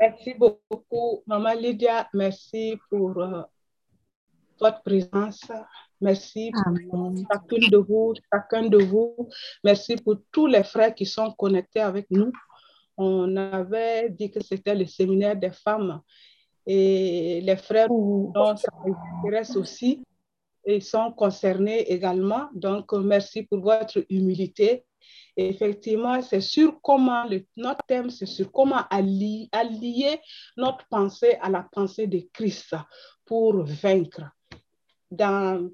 Merci beaucoup, Maman Lydia. Merci pour euh, votre présence. Merci pour chacune de vous, chacun de vous. Merci pour tous les frères qui sont connectés avec nous. On avait dit que c'était le séminaire des femmes et les frères dont ça intéresse aussi ils sont concernés également. Donc, merci pour votre humilité. Effectivement, c'est sur comment, notre thème, c'est sur comment allier, allier notre pensée à la pensée de Christ pour vaincre. Dans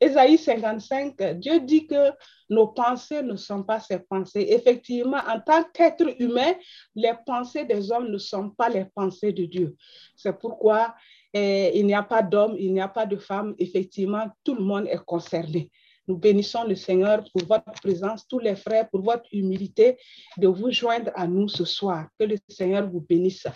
Ésaïe 55, Dieu dit que nos pensées ne sont pas ses pensées. Effectivement, en tant qu'être humain, les pensées des hommes ne sont pas les pensées de Dieu. C'est pourquoi eh, il n'y a pas d'homme, il n'y a pas de femme. Effectivement, tout le monde est concerné. Nous bénissons le Seigneur pour votre présence, tous les frères, pour votre humilité de vous joindre à nous ce soir. Que le Seigneur vous bénisse.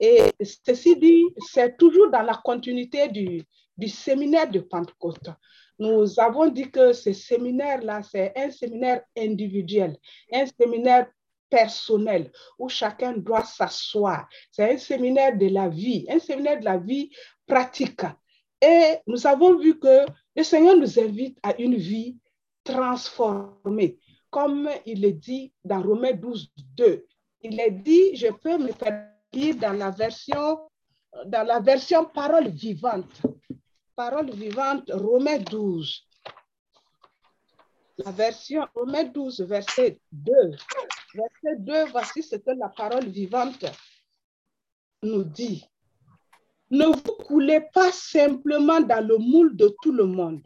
Et ceci dit, c'est toujours dans la continuité du, séminaire de Pentecôte. Nous avons dit que ce séminaire-là, c'est un séminaire individuel, un séminaire personnel où chacun doit s'asseoir. C'est un séminaire de la vie, un séminaire de la vie pratique. Et nous avons vu que le Seigneur nous invite à une vie transformée, comme il est dit dans Romains 12, 2. Il est dit, je peux me faire lire dans la version, dans la version parole vivante parole vivante, Romains 12. La version Romains 12, verset 2. Verset 2, voici ce que la parole vivante nous dit. Ne vous coulez pas simplement dans le moule de tout le monde.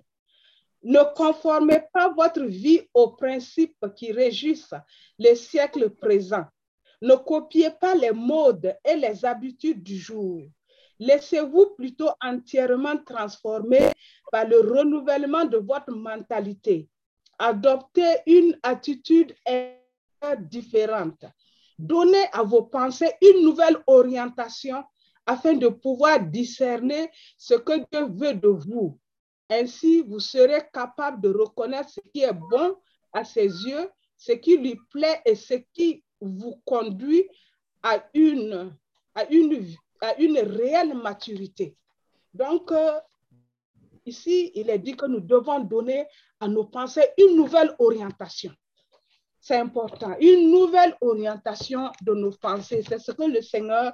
Ne conformez pas votre vie aux principes qui régissent les siècles présents. Ne copiez pas les modes et les habitudes du jour Laissez-vous plutôt entièrement transformer par le renouvellement de votre mentalité. Adoptez une attitude différente. Donnez à vos pensées une nouvelle orientation afin de pouvoir discerner ce que Dieu veut de vous. Ainsi, vous serez capable de reconnaître ce qui est bon à ses yeux, ce qui lui plaît et ce qui vous conduit à une, à une à une réelle maturité. Donc, euh, ici, il est dit que nous devons donner à nos pensées une nouvelle orientation. C'est important, une nouvelle orientation de nos pensées. C'est ce que le Seigneur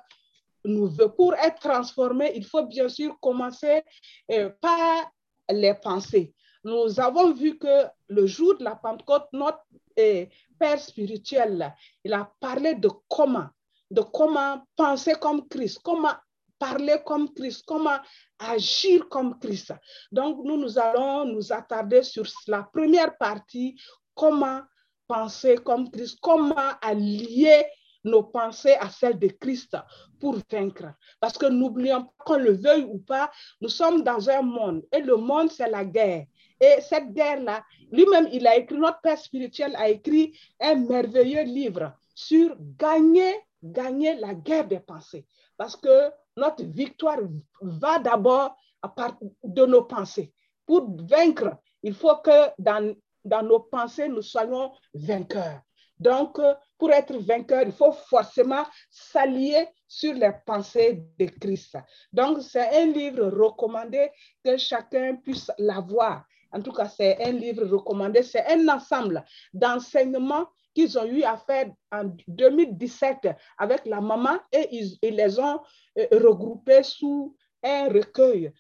nous. Pour être transformé, il faut bien sûr commencer euh, par les pensées. Nous avons vu que le jour de la Pentecôte, notre euh, Père spirituel, il a parlé de comment de comment penser comme Christ, comment parler comme Christ, comment agir comme Christ. Donc, nous, nous allons nous attarder sur la première partie, comment penser comme Christ, comment allier nos pensées à celles de Christ pour vaincre. Parce que n'oublions pas qu'on le veuille ou pas, nous sommes dans un monde et le monde, c'est la guerre. Et cette guerre-là, lui-même, il a écrit, notre Père spirituel a écrit un merveilleux livre sur gagner gagner la guerre des pensées. Parce que notre victoire va d'abord à partir de nos pensées. Pour vaincre, il faut que dans, dans nos pensées, nous soyons vainqueurs. Donc, pour être vainqueur, il faut forcément s'allier sur les pensées de Christ. Donc, c'est un livre recommandé que chacun puisse l'avoir. En tout cas, c'est un livre recommandé. C'est un ensemble d'enseignements qu'ils ont eu à faire en 2017 avec la maman et ils, les ont euh, regroupés sous un recueil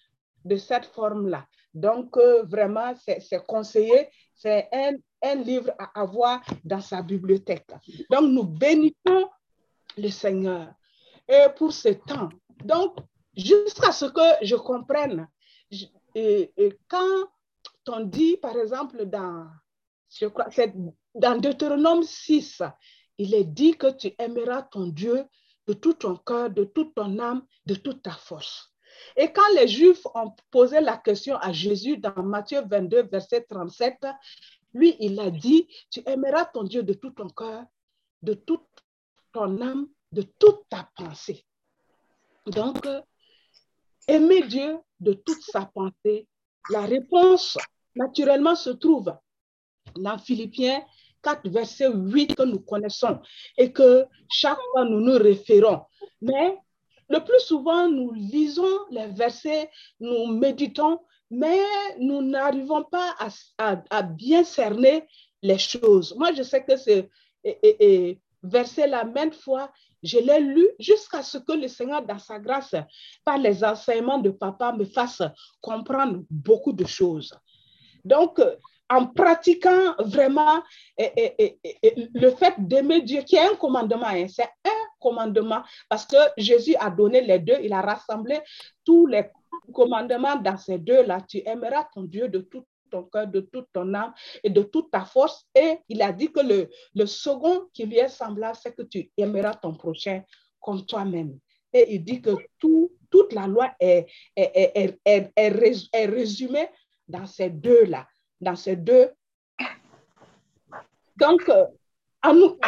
de cette forme-là. Donc, euh, vraiment, c'est conseillé, c'est un, un, livre à avoir dans sa bibliothèque. Donc, nous bénissons le Seigneur pour ce temps. Donc, jusqu'à ce que je comprenne, quand on dit, par exemple, dans, dans Deutéronome 6, il est dit que tu aimeras ton Dieu de tout ton cœur, de toute ton âme, de toute ta force. Et quand les Juifs ont posé la question à Jésus dans Matthieu 22, verset 37, lui, il a dit, tu aimeras ton Dieu de tout ton cœur, de toute ton âme, de toute ta pensée. Donc, aimer Dieu de toute sa pensée, la réponse naturellement se trouve dans Philippiens 4, verset 8 que nous connaissons et que chaque fois nous nous référons. Mais le plus souvent, nous lisons les versets, nous méditons, mais nous n'arrivons pas à, bien cerner les choses. Moi, je sais que ce verset la même fois, je l'ai lu jusqu'à ce que le Seigneur, dans sa grâce, par les enseignements de papa, me fasse comprendre beaucoup de choses. Donc, en pratiquant vraiment le fait d'aimer Dieu, qui est un commandement, hein, c'est un commandement, parce que Jésus a donné les deux, il a rassemblé tous les commandements dans ces deux-là. Tu aimeras ton Dieu de tout ton cœur, de toute ton âme et de toute ta force. Et il a dit que le, le second qui lui est semblable, c'est que tu aimeras ton prochain comme toi-même. Et il dit que tout, toute la loi est, est, est, est résumée dans ces deux-là dans ces deux. Donc, euh, nous,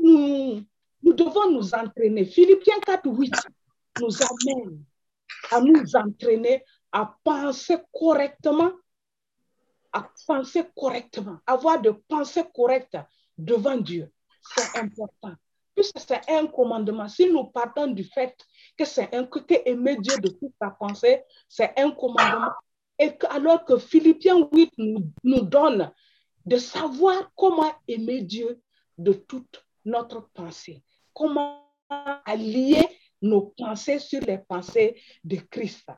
nous, nous, devons nous entraîner. Philippiens 4, 8 nous amène à nous entraîner à penser correctement, à penser correctement, avoir de pensées correctes devant Dieu. C'est important. Puisque c'est un commandement. Si nous partons du fait que c'est un que aimer Dieu de toute ta pensée, c'est un commandement et alors que Philippiens 8 nous, donne de savoir comment aimer Dieu de toute notre pensée, comment allier nos pensées sur les pensées de Christ.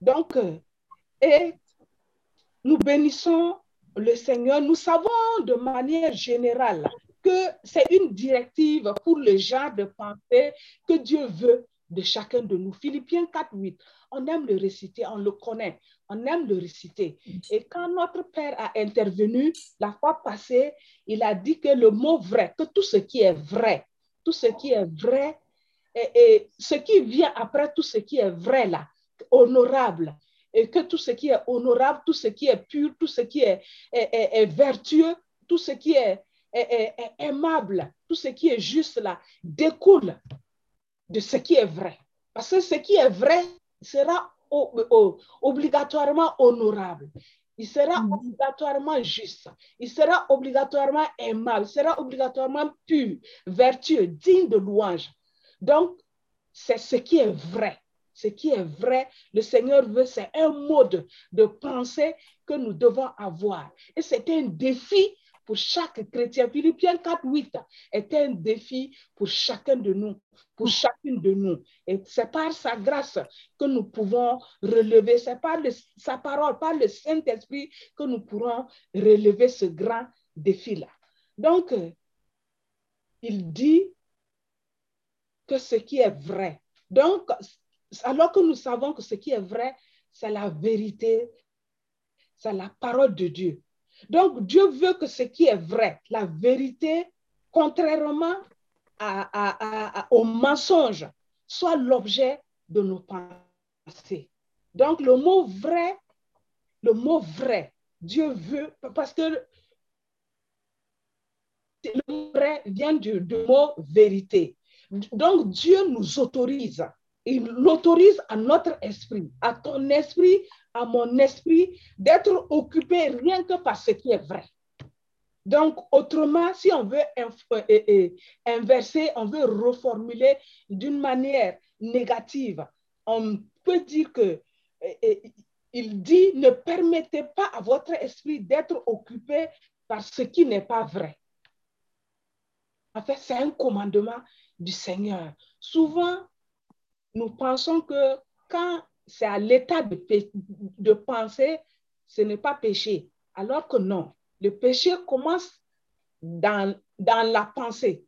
Donc, euh, et nous bénissons le Seigneur. Nous savons de manière générale que c'est une directive pour le genre de pensée que Dieu veut de chacun de nous. Philippiens 4, 8. On aime le réciter, on le connaît, on aime le réciter. Et quand notre Père a intervenu la fois passée, il a dit que le mot vrai, que tout ce qui est vrai, tout ce qui est vrai, et, ce qui vient après tout ce qui est vrai là, honorable, et que tout ce qui est honorable, tout ce qui est pur, tout ce qui est, est vertueux, tout ce qui est, aimable, tout ce qui est juste là, découle de ce qui est vrai. Parce que ce qui est vrai sera obligatoirement honorable. Il sera mm. obligatoirement juste. Il sera obligatoirement aimable. Il sera obligatoirement pur, vertueux, digne de louange. Donc, c'est ce qui est vrai. Ce qui est vrai, le Seigneur veut, c'est un mode de pensée que nous devons avoir. Et c'est un défi pour chaque chrétien. Philippiens 4, 8 est un défi pour chacun de nous, pour chacune de nous. Et c'est par sa grâce que nous pouvons relever, c'est par sa parole, par le Saint-Esprit que nous pourrons relever ce grand défi-là. Donc, il dit que ce qui est vrai. Donc, alors que nous savons que ce qui est vrai, c'est la vérité, c'est la parole de Dieu. Donc, Dieu veut que ce qui est vrai, la vérité, contrairement au mensonge, soit l'objet de nos pensées. Donc, le mot vrai, le mot vrai, Dieu veut, parce que le vrai vient du, du mot vérité. Donc, Dieu nous autorise il l'autorise à notre esprit, à ton esprit, à mon esprit, d'être occupé rien que par ce qui est vrai. Donc, autrement, si on veut euh, euh, euh, inverser, on veut reformuler d'une manière négative, on peut dire que il dit ne permettez pas à votre esprit d'être occupé par ce qui n'est pas vrai. En fait, c'est un commandement du Seigneur. Souvent, nous pensons que quand c'est à l'état de, de penser, ce n'est pas péché. Alors que non, le péché commence dans, dans la pensée.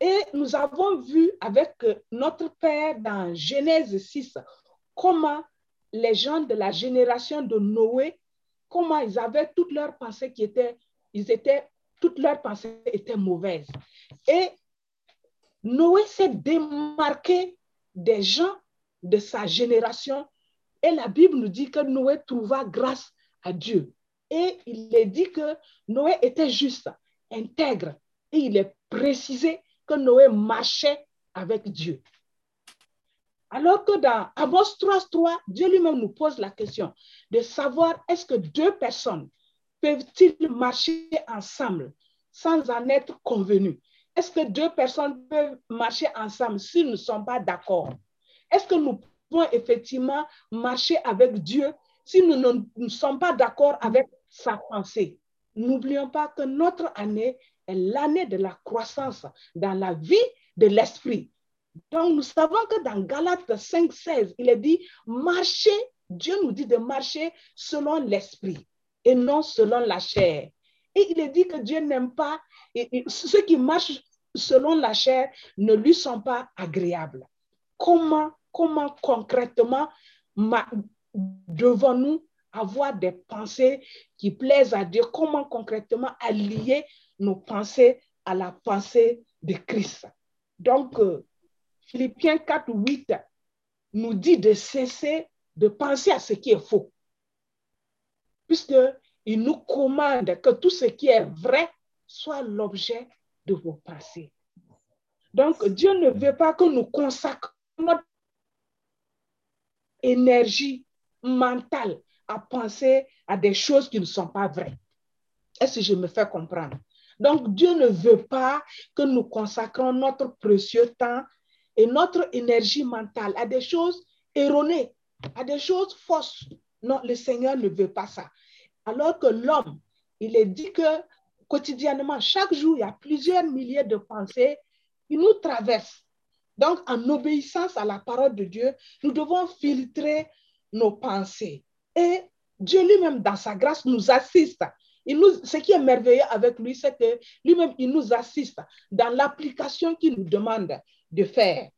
Et nous avons vu avec notre Père dans Genèse 6 comment les gens de la génération de Noé, comment ils avaient toutes leurs pensées qui étaient, ils étaient, toutes leurs pensées étaient mauvaises. Et Noé s'est démarqué des gens de sa génération. Et la Bible nous dit que Noé trouva grâce à Dieu. Et il est dit que Noé était juste, intègre. Et il est précisé que Noé marchait avec Dieu. Alors que dans Amos 3.3, Dieu lui-même nous pose la question de savoir est-ce que deux personnes peuvent-ils marcher ensemble sans en être convenus. Est-ce que deux personnes peuvent marcher ensemble s'ils ne sont pas d'accord? Est-ce que nous pouvons effectivement marcher avec Dieu si nous ne sommes pas d'accord avec sa pensée? N'oublions pas que notre année est l'année de la croissance dans la vie de l'esprit. Donc, nous savons que dans Galates 5, 16, il est dit, marcher, Dieu nous dit de marcher selon l'esprit et non selon la chair. Et il est dit que Dieu n'aime pas, ceux qui marchent selon la chair ne lui sont pas agréables. Comment, comment concrètement devons-nous avoir des pensées qui plaisent à Dieu? Comment concrètement allier nos pensées à la pensée de Christ? Donc, euh, Philippiens 4, 8 nous dit de cesser de penser à ce qui est faux. Puisqu'il nous commande que tout ce qui est vrai soit l'objet de vos pensées. Donc, Dieu ne veut pas que nous consacrons notre énergie mentale à penser à des choses qui ne sont pas vraies. Est-ce que je me fais comprendre? Donc, Dieu ne veut pas que nous consacrons notre précieux temps et notre énergie mentale à des choses erronées, à des choses fausses. Non, le Seigneur ne veut pas ça. Alors que l'homme, il est dit que quotidiennement, chaque jour, il y a plusieurs milliers de pensées qui nous traversent. Donc, en obéissance à la parole de Dieu, nous devons filtrer nos pensées. Et Dieu lui-même, dans sa grâce, nous assiste. Ce qui est merveilleux avec lui, c'est que lui-même, il nous assiste dans l'application qu'il nous demande de faire.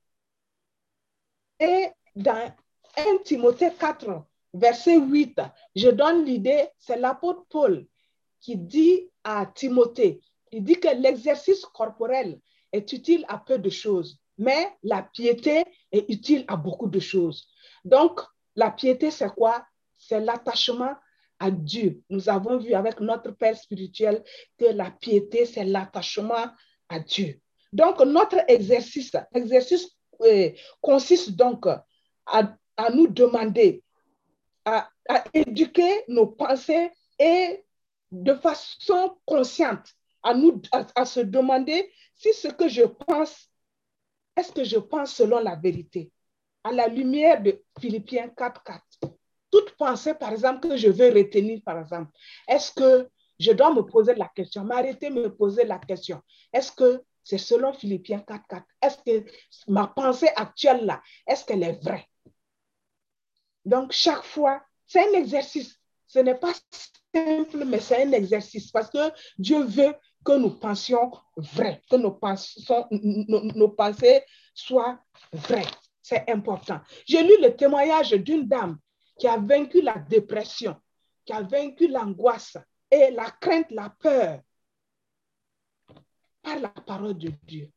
Et dans 1 Timothée 4, verset 8, je donne l'idée, c'est l'apôtre Paul qui dit à Timothée, il dit que l'exercice corporel est utile à peu de choses, mais la piété est utile à beaucoup de choses. Donc, la piété, c'est quoi? C'est l'attachement à Dieu. Nous avons vu avec notre Père spirituel que la piété, c'est l'attachement à Dieu. Donc, notre exercice, euh, consiste donc à, nous demander, à, éduquer nos pensées et de façon consciente, à, nous, à, se demander si ce que je pense, est-ce que je pense selon la vérité, à la lumière de Philippiens 4.4. Toute pensée, par exemple, que je veux retenir, par exemple, est-ce que je dois me poser la question, m'arrêter, me poser la question, est-ce que c'est selon Philippiens 4.4. Est-ce que ma pensée actuelle là, est-ce qu'elle est vraie? Donc, chaque fois, c'est un exercice. Ce n'est pas simple, mais c'est un exercice parce que Dieu veut que nous pensions vrai, que nos, nos pensées soient vraies. C'est important. J'ai lu le témoignage d'une dame qui a vaincu la dépression, qui a vaincu l'angoisse et la crainte, la peur par la parole de Dieu.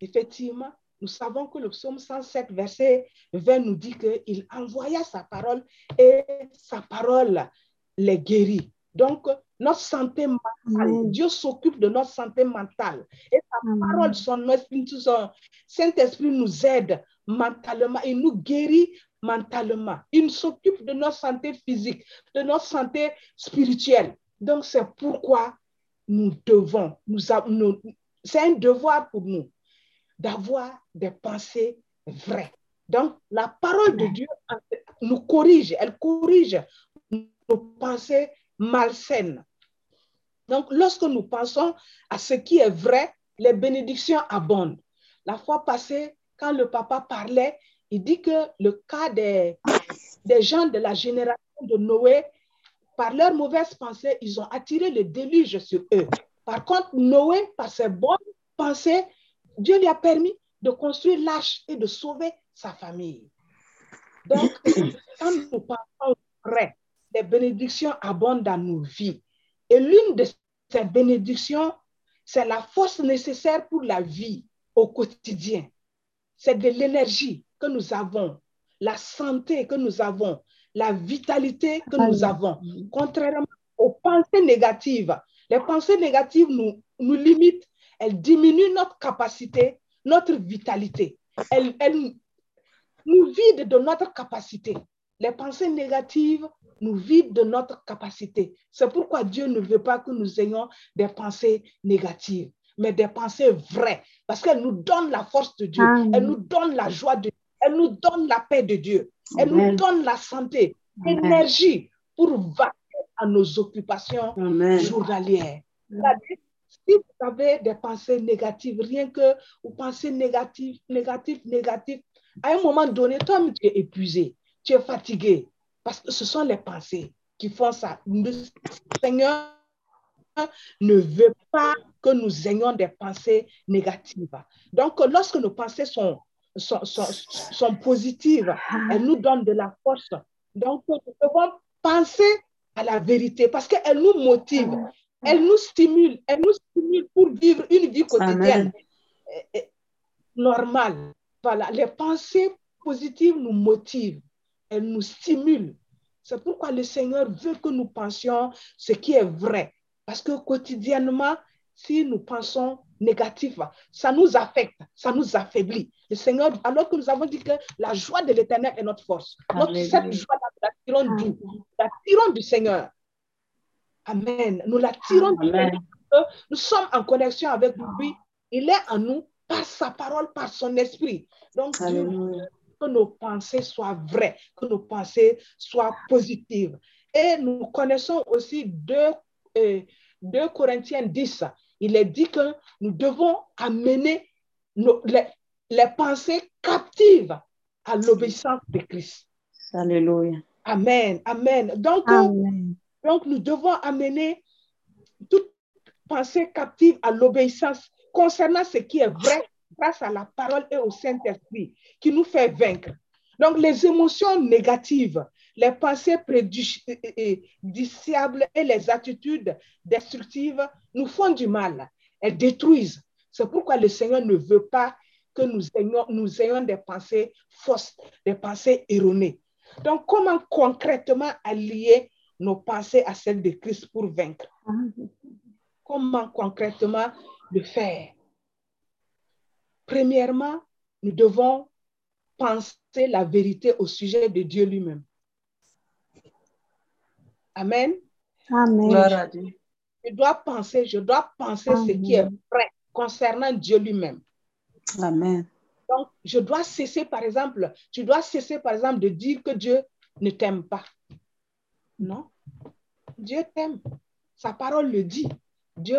Effectivement, nous savons que le psaume 107, verset 20 nous dit qu'il envoya sa parole et sa parole les guérit. Donc, notre santé mentale, Dieu s'occupe de notre santé mentale. Et sa parole, son esprit, son Saint-Esprit nous aide mentalement, il nous guérit mentalement. Il s'occupe de notre santé physique, de notre santé spirituelle. Donc, c'est pourquoi nous devons, nous, c'est un devoir pour nous d'avoir des pensées vraies. Donc, la parole de Dieu nous corrige, elle corrige nos pensées malsaines. Donc, lorsque nous pensons à ce qui est vrai, les bénédictions abondent. La fois passée, quand le papa parlait, il dit que le cas des, des gens de la génération de Noé par leurs mauvaises pensées, ils ont attiré le déluge sur eux. Par contre, Noé, par ses bonnes pensées, Dieu lui a permis de construire l'arche et de sauver sa famille. Donc, quand nous pensons vrai, les bénédictions abondent dans nos vies. Et l'une de ces bénédictions, c'est la force nécessaire pour la vie au quotidien. C'est de l'énergie que nous avons, la santé que nous avons, la vitalité que nous avons, contrairement aux pensées négatives. Les pensées négatives nous, nous limitent, elles diminuent notre capacité, notre vitalité. Elles, elles nous vident de notre capacité. Les pensées négatives nous vident de notre capacité. C'est pourquoi Dieu ne veut pas que nous ayons des pensées négatives, mais des pensées vraies, parce qu'elles nous donnent la force de Dieu, elles nous donnent la joie de Dieu, elles nous donnent la paix de Dieu, elles nous donnent la santé, l'énergie pour vaquer à nos occupations journalières. Si vous avez des pensées négatives, rien que vous pensez négatif, négatif, négatif, à un moment donné, toi, tu es épuisé, tu es fatigué, parce que ce sont les pensées qui font ça. Le Seigneur ne veut pas que nous ayons des pensées négatives. Donc, lorsque nos pensées sont, sont, sont, positives, elles nous donnent de la force. Donc, nous devons penser à la vérité parce qu'elle nous motive, elle nous stimule, elle nous stimule pour vivre une vie quotidienne normale. Voilà, les pensées positives nous motivent, elles nous stimulent. C'est pourquoi le Seigneur veut que nous pensions ce qui est vrai. Parce que quotidiennement, si nous pensons négatif, ça nous affecte, ça nous affaiblit. Le Seigneur, alors que nous avons dit que la joie de l'éternel est notre force. Notre, cette joie, nous la tirons d'où? Nous la tirons du Seigneur. Amen. Nous la tirons du Seigneur. Nous sommes en connexion avec lui. Il est en nous par sa parole, par son esprit. Donc, que nos pensées soient vraies, que nos pensées soient positives. Et nous connaissons aussi 2, euh, Corinthiens 10. Il est dit que nous devons amener nos, les, les pensées captives à l'obéissance de Christ. Alléluia. Amen. Amen. Donc, donc, nous devons amener toute pensée captive à l'obéissance concernant ce qui est vrai grâce à la parole et au Saint-Esprit qui nous fait vaincre. Donc, les émotions négatives, les pensées préjudiciables et les attitudes destructives nous font du mal. Elles détruisent. C'est pourquoi le Seigneur ne veut pas que nous ayons, nous ayons des pensées fausses, des pensées erronées. Donc, comment concrètement allier nos pensées à celles de Christ pour vaincre? Comment concrètement le faire? Premièrement, nous devons penser la vérité au sujet de Dieu lui-même. Amen. Amen. Je dois penser, je dois penser ce qui est vrai concernant Dieu lui-même. Amen. Donc, je dois cesser, par exemple, tu dois cesser, par exemple, de dire que Dieu ne t'aime pas. Non. Dieu t'aime. Sa parole le dit. Dieu,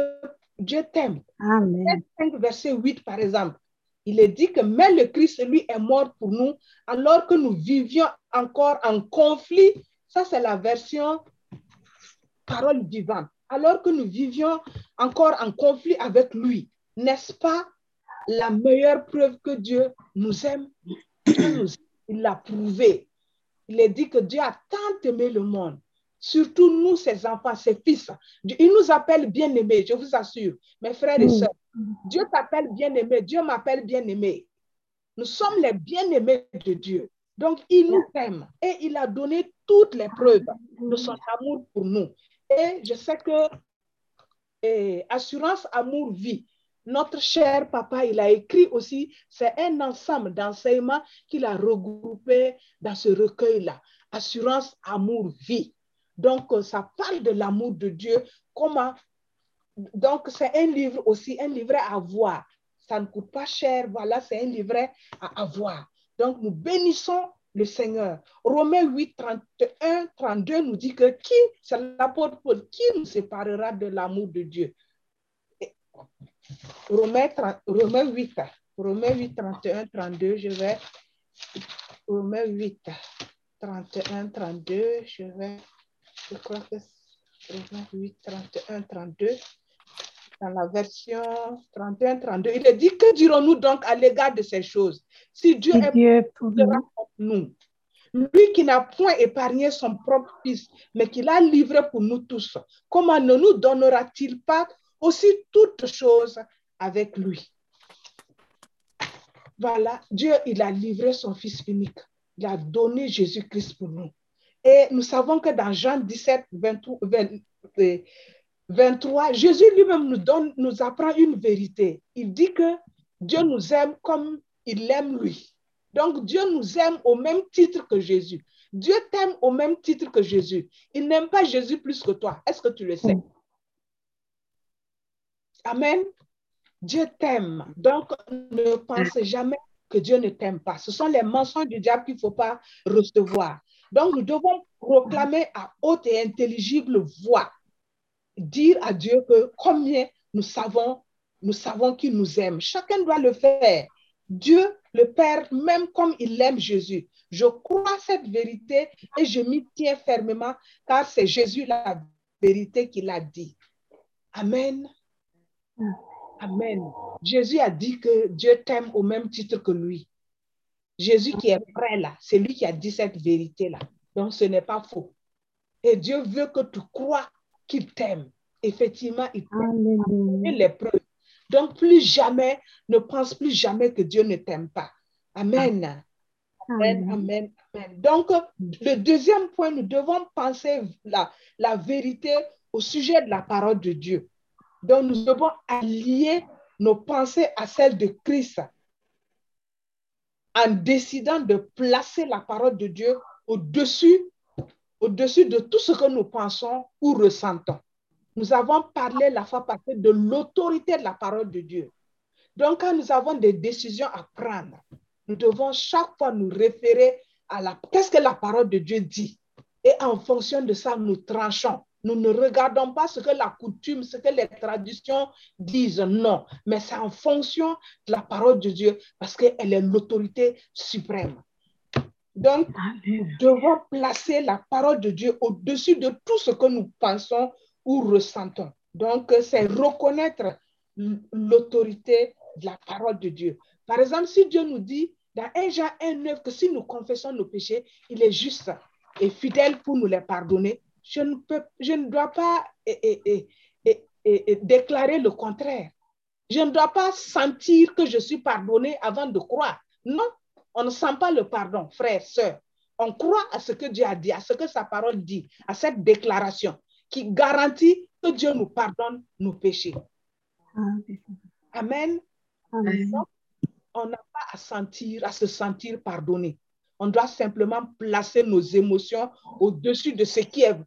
Dieu t'aime. Amen. 5, verset 8, par exemple. Il est dit que mais le Christ, lui, est mort pour nous alors que nous vivions encore en conflit. Ça, c'est la version parole vivante. Alors que nous vivions encore en conflit avec lui. N'est-ce pas la meilleure preuve que Dieu nous aime? Il l'a prouvé. Il est dit que Dieu a tant aimé le monde surtout nous, ses enfants, ses fils. Il nous appelle bien-aimés, je vous assure, mes frères et sœurs. Dieu t'appelle bien-aimé, Dieu m'appelle bien-aimé. Nous sommes les bien-aimés de Dieu. Donc, il nous aime et il a donné toutes les preuves de son amour pour nous. Et je sais que Assurance Amour Vie, notre cher papa, il a écrit aussi, c'est un ensemble d'enseignements qu'il a regroupé dans ce recueil-là. Assurance Amour Vie. Donc, euh, ça parle de l'amour de Dieu. Comment Donc, c'est un livre aussi, un livret à voir. Ça ne coûte pas cher. Voilà, c'est un livret à avoir. Donc, nous bénissons le Seigneur. Romains 8, 31, 32 nous dit que qui, c'est l'apôtre Paul, qui nous séparera de l'amour de Dieu? Romains, 8, Romains 8, 31, 32, je vais. Romains 8, 31, 32, je vais je crois que c'est 8, 31, 32, dans la version 31, 32, il est dit, que dirons-nous donc à l'égard de ces choses? Si Dieu est pour nous, lui qui n'a point épargné son propre fils, mais qui l'a livré pour nous tous, comment ne nous donnera-t-il pas aussi toutes choses avec lui? Voilà, Dieu, il a livré son fils unique. Il a donné Jésus-Christ pour nous. Et nous savons que dans Jean 17, 23, Jésus lui-même nous donne, nous apprend une vérité. Il dit que Dieu nous aime comme il aime lui. Donc Dieu nous aime au même titre que Jésus. Dieu t'aime au même titre que Jésus. Il n'aime pas Jésus plus que toi. Est-ce que tu le sais? Amen. Dieu t'aime. Donc, ne pense jamais que Dieu ne t'aime pas. Ce sont les mensonges du diable qu'il ne faut pas recevoir. Donc, nous devons proclamer à haute et intelligible voix, dire à Dieu que combien nous savons, nous savons qu'il nous aime. Chacun doit le faire. Dieu, le Père, même comme il aime Jésus. Je crois cette vérité et je m'y tiens fermement car c'est Jésus la vérité qu'il a dit. Amen. Amen. Jésus a dit que Dieu t'aime au même titre que lui. Jésus qui est prêt là, c'est lui qui a dit cette vérité-là. Donc ce n'est pas faux. Et Dieu veut que tu crois qu'il t'aime. Effectivement, il t'aime. les preuves. Donc plus jamais, ne pense plus jamais que Dieu ne t'aime pas. Amen. Amen. Amen. Amen. Donc, le deuxième point, nous devons penser la, la vérité au sujet de la parole de Dieu. Donc, nous devons allier nos pensées à celles de Christ en décidant de placer la parole de Dieu au-dessus au-dessus de tout ce que nous pensons ou ressentons. Nous avons parlé la fois passée de l'autorité de la parole de Dieu. Donc, quand nous avons des décisions à prendre, nous devons chaque fois nous référer à la... Qu'est-ce que la parole de Dieu dit? Et en fonction de ça, nous tranchons. Nous ne regardons pas ce que la coutume, ce que les traditions disent, non, mais c'est en fonction de la parole de Dieu parce qu'elle est l'autorité suprême. Donc, nous devons placer la parole de Dieu au-dessus de tout ce que nous pensons ou ressentons. Donc, c'est reconnaître l'autorité de la parole de Dieu. Par exemple, si Dieu nous dit dans 1 Jean 1,9 que si nous confessons nos péchés, il est juste et fidèle pour nous les pardonner je ne, peux, je ne dois pas et, déclarer le contraire. Je ne dois pas sentir que je suis pardonné avant de croire. Non, on ne sent pas le pardon, frère, soeur. On croit à ce que Dieu a dit, à ce que sa parole dit, à cette déclaration qui garantit que Dieu nous pardonne nos péchés. Amen. Amen. On n'a pas à sentir, à se sentir pardonné. On doit simplement placer nos émotions au-dessus de ce qui est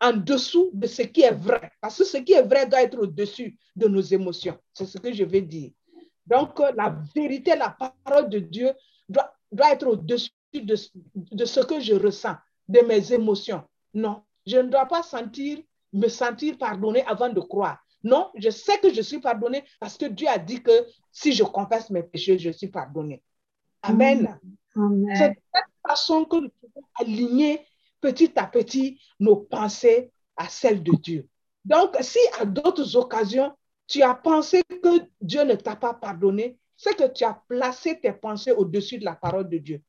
en dessous de ce qui est vrai. Parce que ce qui est vrai doit être au-dessus de nos émotions. C'est ce que je vais dire. Donc, la vérité, la parole de Dieu doit, être au-dessus de, de, ce que je ressens, de mes émotions. Non, je ne dois pas sentir, me sentir pardonné avant de croire. Non, je sais que je suis pardonné parce que Dieu a dit que si je confesse mes péchés, je suis pardonné. Amen. C'est de cette façon que nous pouvons aligner petit à petit nos pensées à celles de Dieu. Donc, si à d'autres occasions, tu as pensé que Dieu ne t'a pas pardonné, c'est que tu as placé tes pensées au-dessus de la parole de Dieu.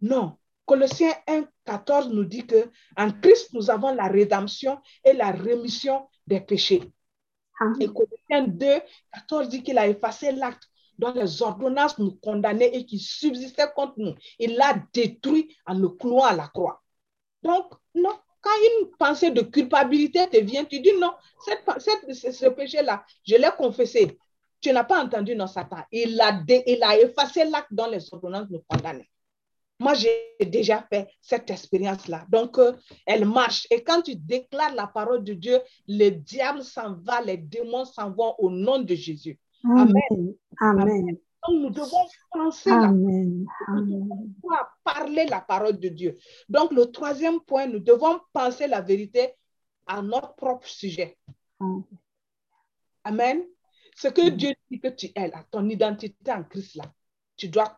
Non. Colossiens 1, 14 nous dit que en Christ, nous avons la rédemption et la rémission des péchés. Et Colossiens 2, 14 dit qu'il a effacé l'acte dont les ordonnances nous condamnaient et qui subsistaient contre nous. Il l'a détruit en le clouant à la croix. Donc, non, quand une pensée de culpabilité te vient, tu dis non, ce péché-là, je l'ai confessé. Tu n'as pas entendu, non, Satan. Il a, il a effacé l'acte dont les ordonnances nous condamnaient. Moi, j'ai déjà fait cette expérience-là. Donc, euh, elle marche. Et quand tu déclares la parole de Dieu, le diable s'en va, les démons s'en vont au nom de Jésus. Amen. Amen. Donc, nous devons penser Amen. La, parler la parole de Dieu. Donc, le troisième point, nous devons penser la vérité à notre propre sujet. Amen. Ce que Dieu dit que tu es là, ton identité en Christ là, tu dois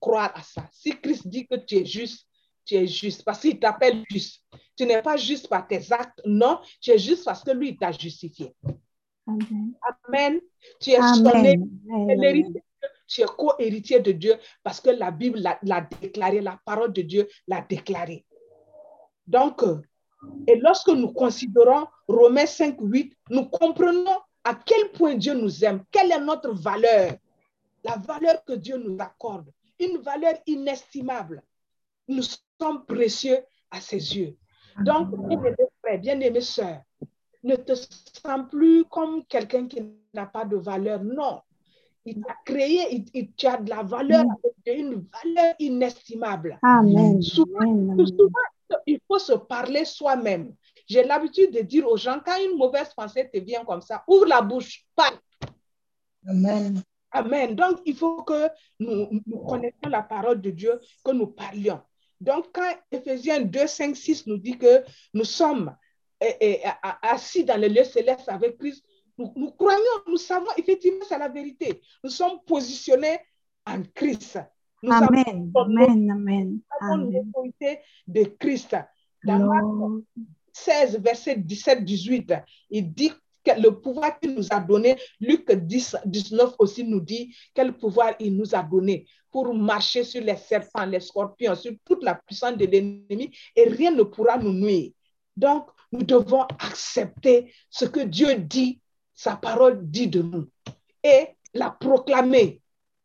croire à ça. Si Christ dit que tu es juste, tu es juste parce qu'il t'appelle juste. Tu n'es pas juste par tes actes, non, tu es juste parce que lui t'a justifié. Amen. Tu es tu es co-héritier de Dieu parce que la Bible l'a déclaré, la parole de Dieu l'a déclaré. Donc, euh, et lorsque nous considérons Romains 5, 8, nous comprenons à quel point Dieu nous aime, quelle est notre valeur, la valeur que Dieu nous accorde, une valeur inestimable. Nous sommes précieux à ses yeux. Donc, bien-aimés frères, bien-aimés sœurs, ne te sens plus comme quelqu'un qui n'a pas de valeur. Non. Il t'a créé, il, tu as de la valeur, une valeur inestimable. Amen. Souvent, Amen. souvent, il faut se parler soi-même. J'ai l'habitude de dire aux gens, quand une mauvaise pensée te vient comme ça, ouvre la bouche, parle. Amen. Amen. Donc, il faut que nous, nous connaissions la parole de Dieu, que nous parlions. Donc, quand Ephésiens 2, 5, 6 nous dit que nous sommes eh, eh, assis dans le lieu céleste avec Christ, nous, nous croyons, nous savons effectivement, c'est la vérité. Nous sommes positionnés en Christ. Nous avons Amen. Amen. Amen. Amen. l'autorité de Christ. Dans Marc Lord. 16, verset 17, 18, il dit le pouvoir qu'il nous a donné, Luc 10, 19 aussi nous dit quel pouvoir il nous a donné pour marcher sur les serpents, les scorpions, sur toute la puissance de l'ennemi et rien ne pourra nous nuire. Donc, nous devons accepter ce que Dieu dit, sa parole dit de nous et la proclamer.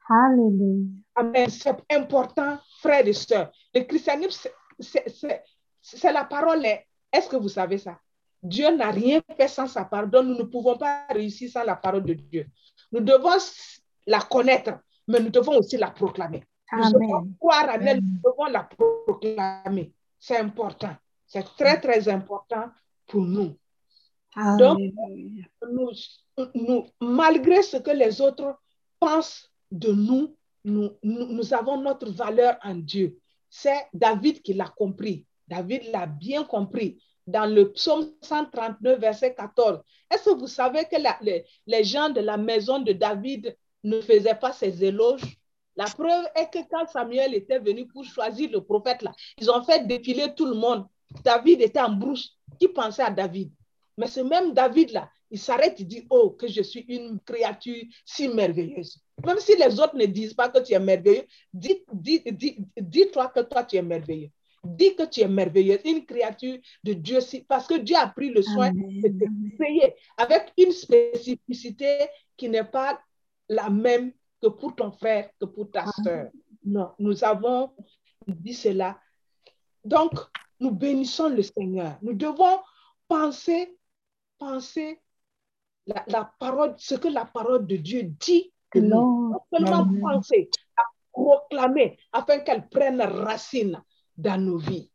Hallelujah. Amen. C'est important, frères et sœurs. Le christianisme, c'est- la parole. est- Est-ce que vous savez ça? Dieu n'a rien fait sans sa parole. Donc, nous ne pouvons pas réussir sans la parole de Dieu. Nous devons la connaître, mais nous devons aussi la proclamer. Nous devons Amen. croire en elle, nous devons la proclamer. C'est important. C'est très, très important pour nous. Hallelujah. nous, nous, malgré ce que les autres pensent de nous, nous, nous, nous avons notre valeur en Dieu. C'est David qui l'a compris. David l'a bien compris. Dans le psaume 139, verset 14. Est-ce que vous savez que les, gens de la maison de David ne faisaient pas ses éloges? La preuve est que quand Samuel était venu pour choisir le prophète, là, ils ont fait défiler tout le monde. David était en brousse. Qui pensait à David? Mais ce même David-là, il s'arrête, il dit, oh, que je suis une créature si merveilleuse. Même si les autres ne disent pas que tu es merveilleux, dis, dis, dis, dis-toi que toi, tu es merveilleux. Dis que tu es merveilleuse, une créature de Dieu, parce que Dieu a pris le soin de te créer avec une spécificité qui n'est pas la même que pour ton frère, que pour ta soeur. Non, nous avons dit cela. Donc, nous bénissons le Seigneur. Nous devons penser, penser la, la parole, ce que la parole de Dieu dit de nous. Non seulement penser, la proclamer afin qu'elle prenne racine dans nos vies.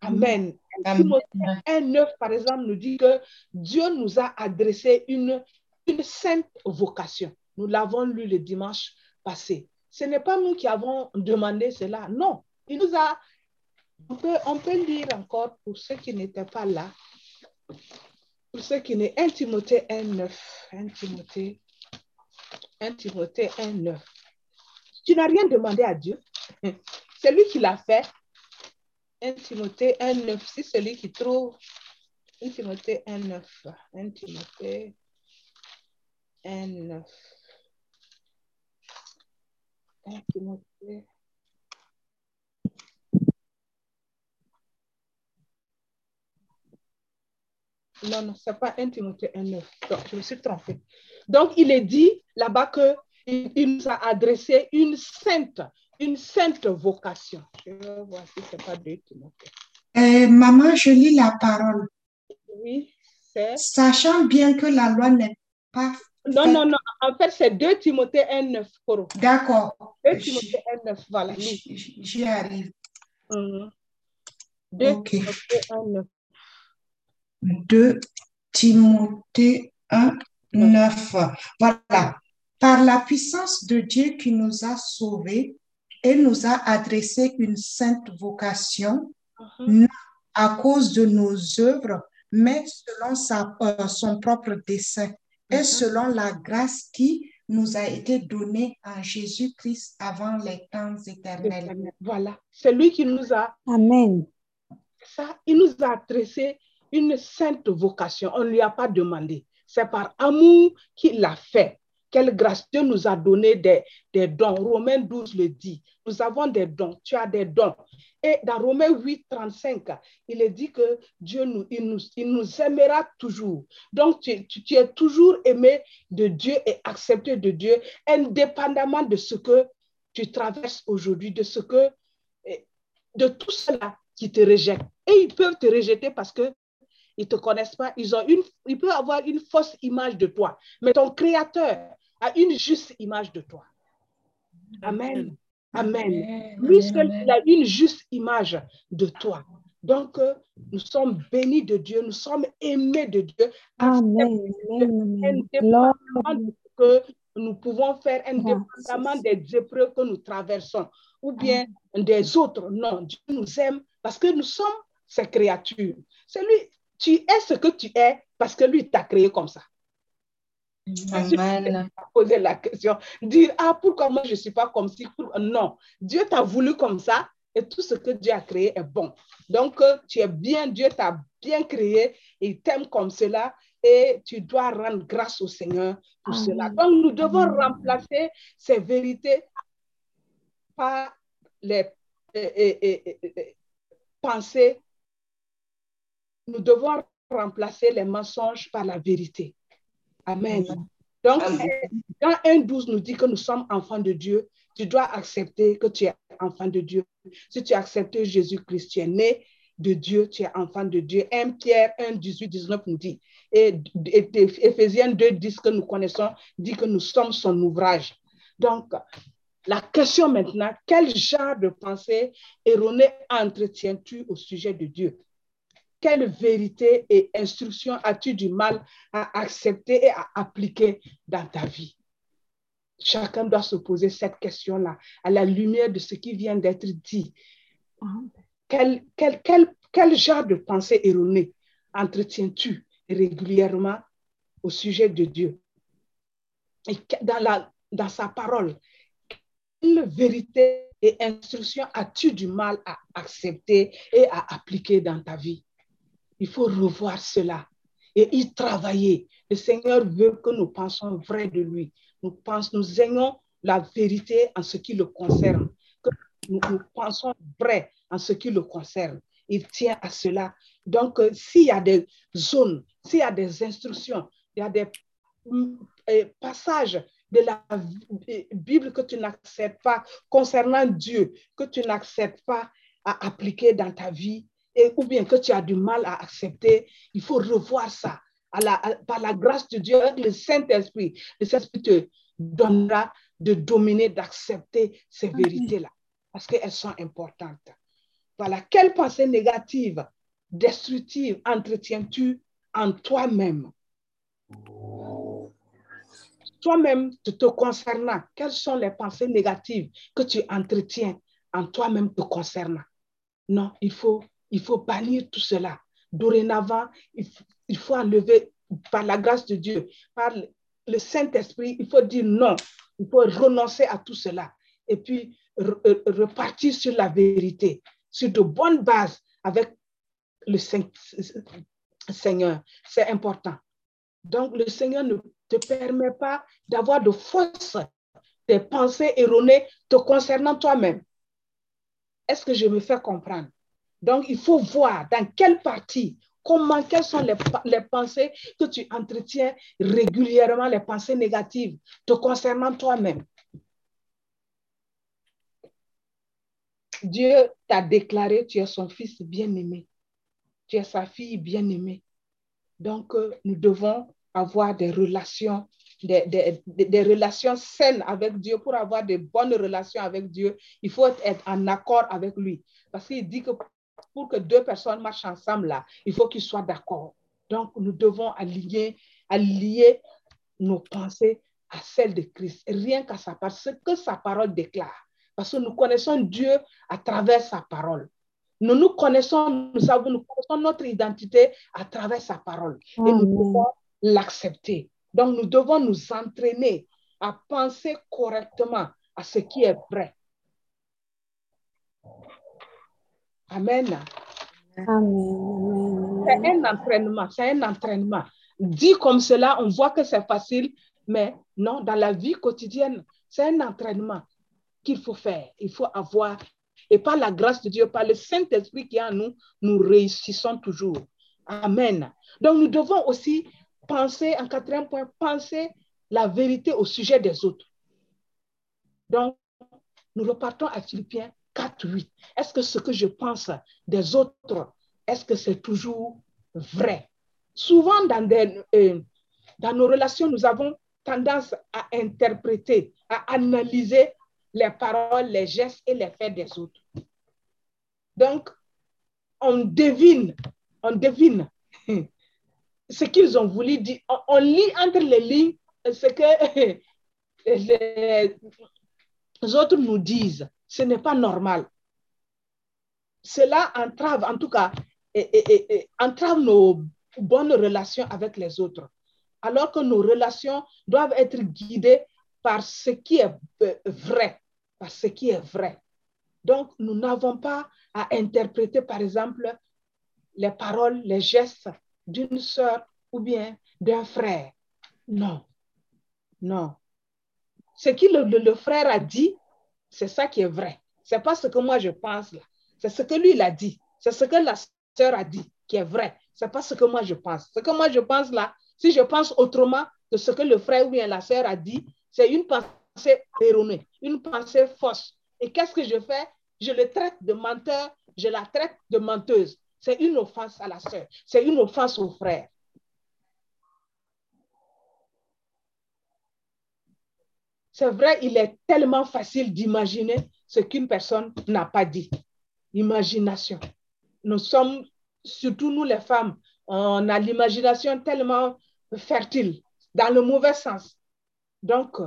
Amen. Amen. Timothée 1,9, par exemple, nous dit que Dieu nous a adressé une, une sainte vocation. Nous l'avons lu le dimanche passé. Ce n'est pas nous qui avons demandé cela. Non. Il nous a. On peut, on peut lire encore pour ceux qui n'étaient pas là. Pour ceux qui n'est 1 Timothée 1,9. 1 Timothée 1 Timothée 1,9. Tu n'as rien demandé à Dieu. C'est lui qui l'a fait. 1 Timothée 1,9. Si celui qui trouve 1 Timothée 1,9. 1 Timothée 1,9. 1 Timothée. Non, non, ce n'est pas 1 Timothée 1,9. Donc, je me suis trompée. Donc, il est dit là-bas que il, il nous a adressé une sainte, une sainte vocation. Je voir si ce pas 2 Timothée. Euh, maman, je lis la parole. Oui, c'est. Sachant bien que la loi n'est pas... Non, non, non. En fait, c'est 2 Timothée 1,9. Coro. D'accord. 2 Timothée 1,9. Voilà. J'y arrive. Mhm. 2 Ok. Timothée 1,9. 2 Timothée 1, 9. Voilà. Par la puissance de Dieu qui nous a sauvés et nous a adressé une sainte vocation Mhm. à cause de nos œuvres, mais selon sa, euh, son propre dessein et Mhm. selon la grâce qui nous a été donnée en Jésus-Christ avant les temps éternels. Voilà. C'est lui qui nous a Amen. ça, il nous a adressé une sainte vocation. On ne lui a pas demandé. C'est par amour qu'il l'a fait. Quelle grâce Dieu nous a donné des, des dons. Romains 12 le dit. Nous avons des dons. Tu as des dons. Et dans Romains 8, 35, il est dit que Dieu nous, il nous, il nous aimera toujours. Donc, tu, tu- es toujours aimé de Dieu et accepté de Dieu, indépendamment de ce que tu traverses aujourd'hui, de ce que, eh, de tout cela qui te rejettent. Et ils peuvent te rejeter parce que ils ne te connaissent pas. Ils, ont une, ils peuvent avoir une fausse image de toi. Mais ton Créateur, a une juste image de toi. Amen. Amen. Lui seul, il a une juste image de toi. Donc, euh, nous sommes bénis de Dieu, nous sommes aimés de Dieu. Amen. Amen. Que nous pouvons faire indépendamment des épreuves que nous traversons ou bien des autres. Non, Dieu nous aime parce que nous sommes ses créatures. C'est lui, tu es ce que tu es parce que lui t'a créé comme ça. Amen. Poser la question, dire ah pourquoi moi je ne suis pas comme si non Dieu t'a voulu comme ça et tout ce que Dieu a créé est bon. Donc euh, tu es bien, Dieu t'a bien créé et il t'aime comme cela et tu dois rendre grâce au Seigneur pour cela. Donc nous devons remplacer ces vérités par les pensées. Nous devons remplacer les mensonges par la vérité. Amen. Donc, quand 1.12 nous dit que nous sommes enfants de Dieu, tu dois accepter que tu es enfant de Dieu. Si tu acceptes Jésus-Christ, tu es né de Dieu, tu es enfant de Dieu. 1 Pierre 1, 18, 19 nous dit, et, Ephésiens 2, 10 que nous connaissons, dit que nous sommes son ouvrage. Donc, la question maintenant, quel genre de pensée erronée entretiens-tu au sujet de Dieu? Quelle vérité et instruction as-tu du mal à accepter et à appliquer dans ta vie? Chacun doit se poser cette question-là à la lumière de ce qui vient d'être dit. Quel, genre de pensée erronée entretiens-tu régulièrement au sujet de Dieu? Et dans sa parole, quelle vérité et instruction as-tu du mal à accepter et à appliquer dans ta vie? Il faut revoir cela et y travailler. Le Seigneur veut que nous pensions vrai de lui. Nous pensons, nous ayons la vérité en ce qui le concerne, nous, pensons vrai en ce qui le concerne. Il tient à cela. Donc, euh, s'il y a des zones, s'il y a des instructions, il y a des mm, euh, passages de la Bible que tu n'acceptes pas concernant Dieu, que tu n'acceptes pas à appliquer dans ta vie, et, ou bien que tu as du mal à accepter, il faut revoir ça. À la, par la grâce de Dieu, avec le Saint-Esprit, le Saint-Esprit te donnera de dominer, d'accepter ces vérités-là, parce qu'elles sont importantes. Voilà, quelle pensée négative, destructive entretiens-tu en toi-même? Toi-même, te, te concernant, quelles sont les pensées négatives que tu entretiens en toi-même te concernant? Non, il faut il faut bannir tout cela. Dorénavant, il faut, enlever par la grâce de Dieu, par le Saint-Esprit, il faut dire non. Il faut renoncer à tout cela et puis repartir sur la vérité, sur de bonnes bases avec le Seigneur. C'est important. Donc, le Seigneur ne te permet pas d'avoir de fausses des pensées erronées te concernant toi-même. Est-ce que je me fais comprendre? Donc, il faut voir dans quelle partie, comment, quelles sont les, pensées que tu entretiens régulièrement, les pensées négatives te concernant toi-même. Dieu t'a déclaré, tu es son fils bien-aimé, tu es sa fille bien-aimée. Donc, euh, nous devons avoir des relations des, des, des, relations saines avec Dieu, pour avoir de bonnes relations avec Dieu, il faut être en accord avec lui. Parce qu'il dit que pour que deux personnes marchent ensemble là, il faut qu'ils soient d'accord. Donc, nous devons aligner, allier nos pensées à celles de Christ, rien qu'à sa parole, ce que sa parole déclare. Parce que nous connaissons Dieu à travers sa parole. Nous nous connaissons, nous savons, nous connaissons notre identité à travers sa parole. Et nous devons l'accepter. Donc, nous devons nous entraîner à penser correctement à ce qui est vrai. Amen. Amen. C'est un entraînement, c'est un entraînement. Dit comme cela, on voit que c'est facile, mais non, dans la vie quotidienne, c'est un entraînement qu'il faut faire. Il faut avoir, et par la grâce de Dieu, par le Saint-Esprit qui est en nous, nous réussissons toujours. Amen. Donc nous devons aussi penser, en quatrième point, penser la vérité au sujet des autres. Donc, nous repartons à Philippiens 4, 8. Est-ce que ce que je pense des autres, est-ce que c'est toujours vrai? Souvent, dans, des, euh, dans nos relations, nous avons tendance à interpréter, à analyser les paroles, les gestes et les faits des autres. Donc, on devine, on devine ce qu'ils ont voulu dire. On, lit entre les lignes ce que les autres nous disent. Ce n'est pas normal. Cela entrave, en tout cas, entrave nos bonnes relations avec les autres. Alors que nos relations doivent être guidées par ce qui est euh, vrai, par ce qui est vrai. Donc, nous n'avons pas à interpréter, par exemple, les paroles, les gestes d'une sœur ou bien d'un frère. Non, non. Ce que le, frère a dit, c'est ça qui est vrai. Ce n'est pas ce que moi je pense là. C'est ce que lui, il a dit. C'est ce que la sœur a dit qui est vrai. Ce n'est pas ce que moi je pense. Ce que moi je pense là, si je pense autrement que ce que le frère ou bien la sœur a dit, c'est une pensée erronée, une pensée fausse. Et qu'est-ce que je fais? Je le traite de menteur, je la traite de menteuse. C'est une offense à la sœur, c'est une offense au frère. C'est vrai, il est tellement facile d'imaginer ce qu'une personne n'a pas dit. Imagination. Nous sommes, surtout nous les femmes, on a l'imagination tellement fertile, dans le mauvais sens. Donc,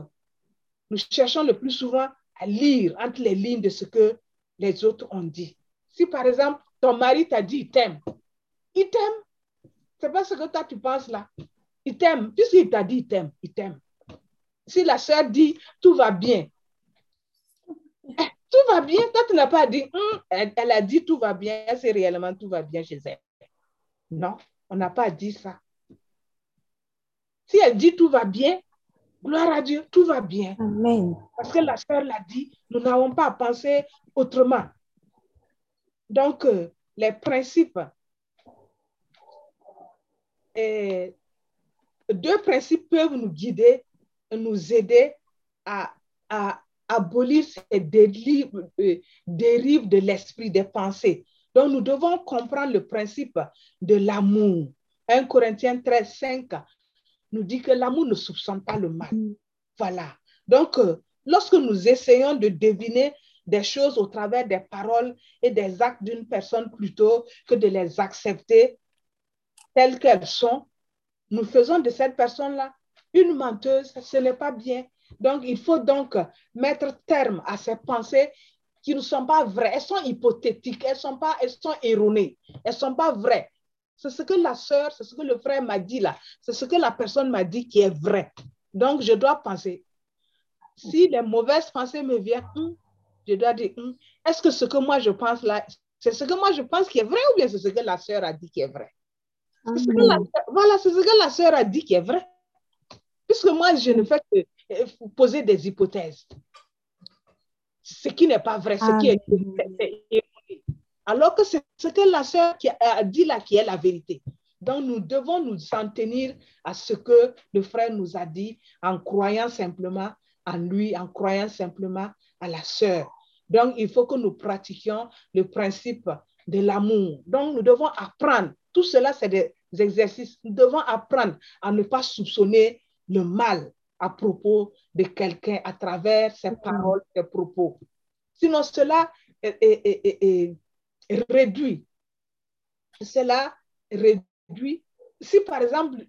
nous cherchons le plus souvent à lire entre les lignes de ce que les autres ont dit. Si par exemple, ton mari t'a dit il t'aime, il t'aime. C'est pas ce que toi tu penses là. Il t'aime. Puisqu'il t'a dit il t'aime, il t'aime. Si la soeur dit tout va bien, eh, tout va bien, toi tu n'as pas dit, hum, elle, elle, a dit tout va bien, c'est réellement tout va bien chez elle. Non, on n'a pas dit ça. Si elle dit tout va bien, gloire à Dieu, tout va bien. Amen. Parce que la sœur l'a dit, nous n'avons pas à penser autrement. Donc, euh, les principes, et deux principes peuvent nous guider, nous aider à, à abolir ces dérives, euh, dérives de l'esprit, des pensées. Donc, nous devons comprendre le principe de l'amour. 1 Corinthiens 13, 5 nous dit que l'amour ne soupçonne pas le mal. Voilà. Donc, euh, lorsque nous essayons de deviner des choses au travers des paroles et des actes d'une personne plutôt que de les accepter telles qu'elles sont, nous faisons de cette personne-là une menteuse. Ce n'est pas bien. Donc, il faut donc mettre terme à ces pensées qui ne sont pas vraies. Elles sont hypothétiques, elles sont, pas, elles sont erronées, elles ne sont pas vraies. C'est ce que la sœur, c'est ce que le frère m'a dit là. C'est ce que la personne m'a dit qui est vrai. Donc, je dois penser. Si les mauvaises pensées me viennent, hmm, je dois dire, hmm, est-ce que ce que moi je pense là, c'est ce que moi je pense qui est vrai ou bien c'est ce que la sœur a dit qui est vrai? voilà, c'est ce que la sœur a dit qui est vrai. Puisque moi, je ne fais que euh, poser des hypothèses. Ce qui n'est pas vrai, ce qui est, alors que c'est ce que la sœur qui a dit là qui est la vérité. Donc, nous devons nous en tenir à ce que le frère nous a dit en croyant simplement en lui, en croyant simplement à la sœur. Donc, il faut que nous pratiquions le principe de l'amour. Donc, nous devons apprendre. Tout cela, c'est des exercices. Nous devons apprendre à ne pas soupçonner le mal à propos de quelqu'un à travers ses paroles, ses propos. Sinon, cela est réduit. Cela réduit. Si par exemple,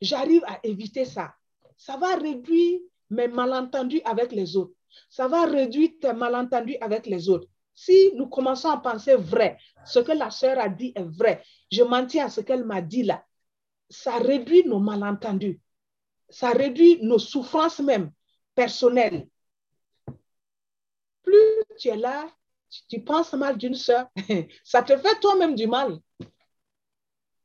j'arrive à éviter ça, ça va réduire mes malentendus avec les autres. Ça va réduire tes malentendus avec les autres. Si nous commençons à penser vrai, ce que la sœur a dit est vrai, je m'en tiens à ce qu'elle m'a dit là, ça réduit nos malentendus. Ça réduit nos souffrances même personnelles. Plus tu es là, tu, penses mal d'une soeur, ça te fait toi-même du mal.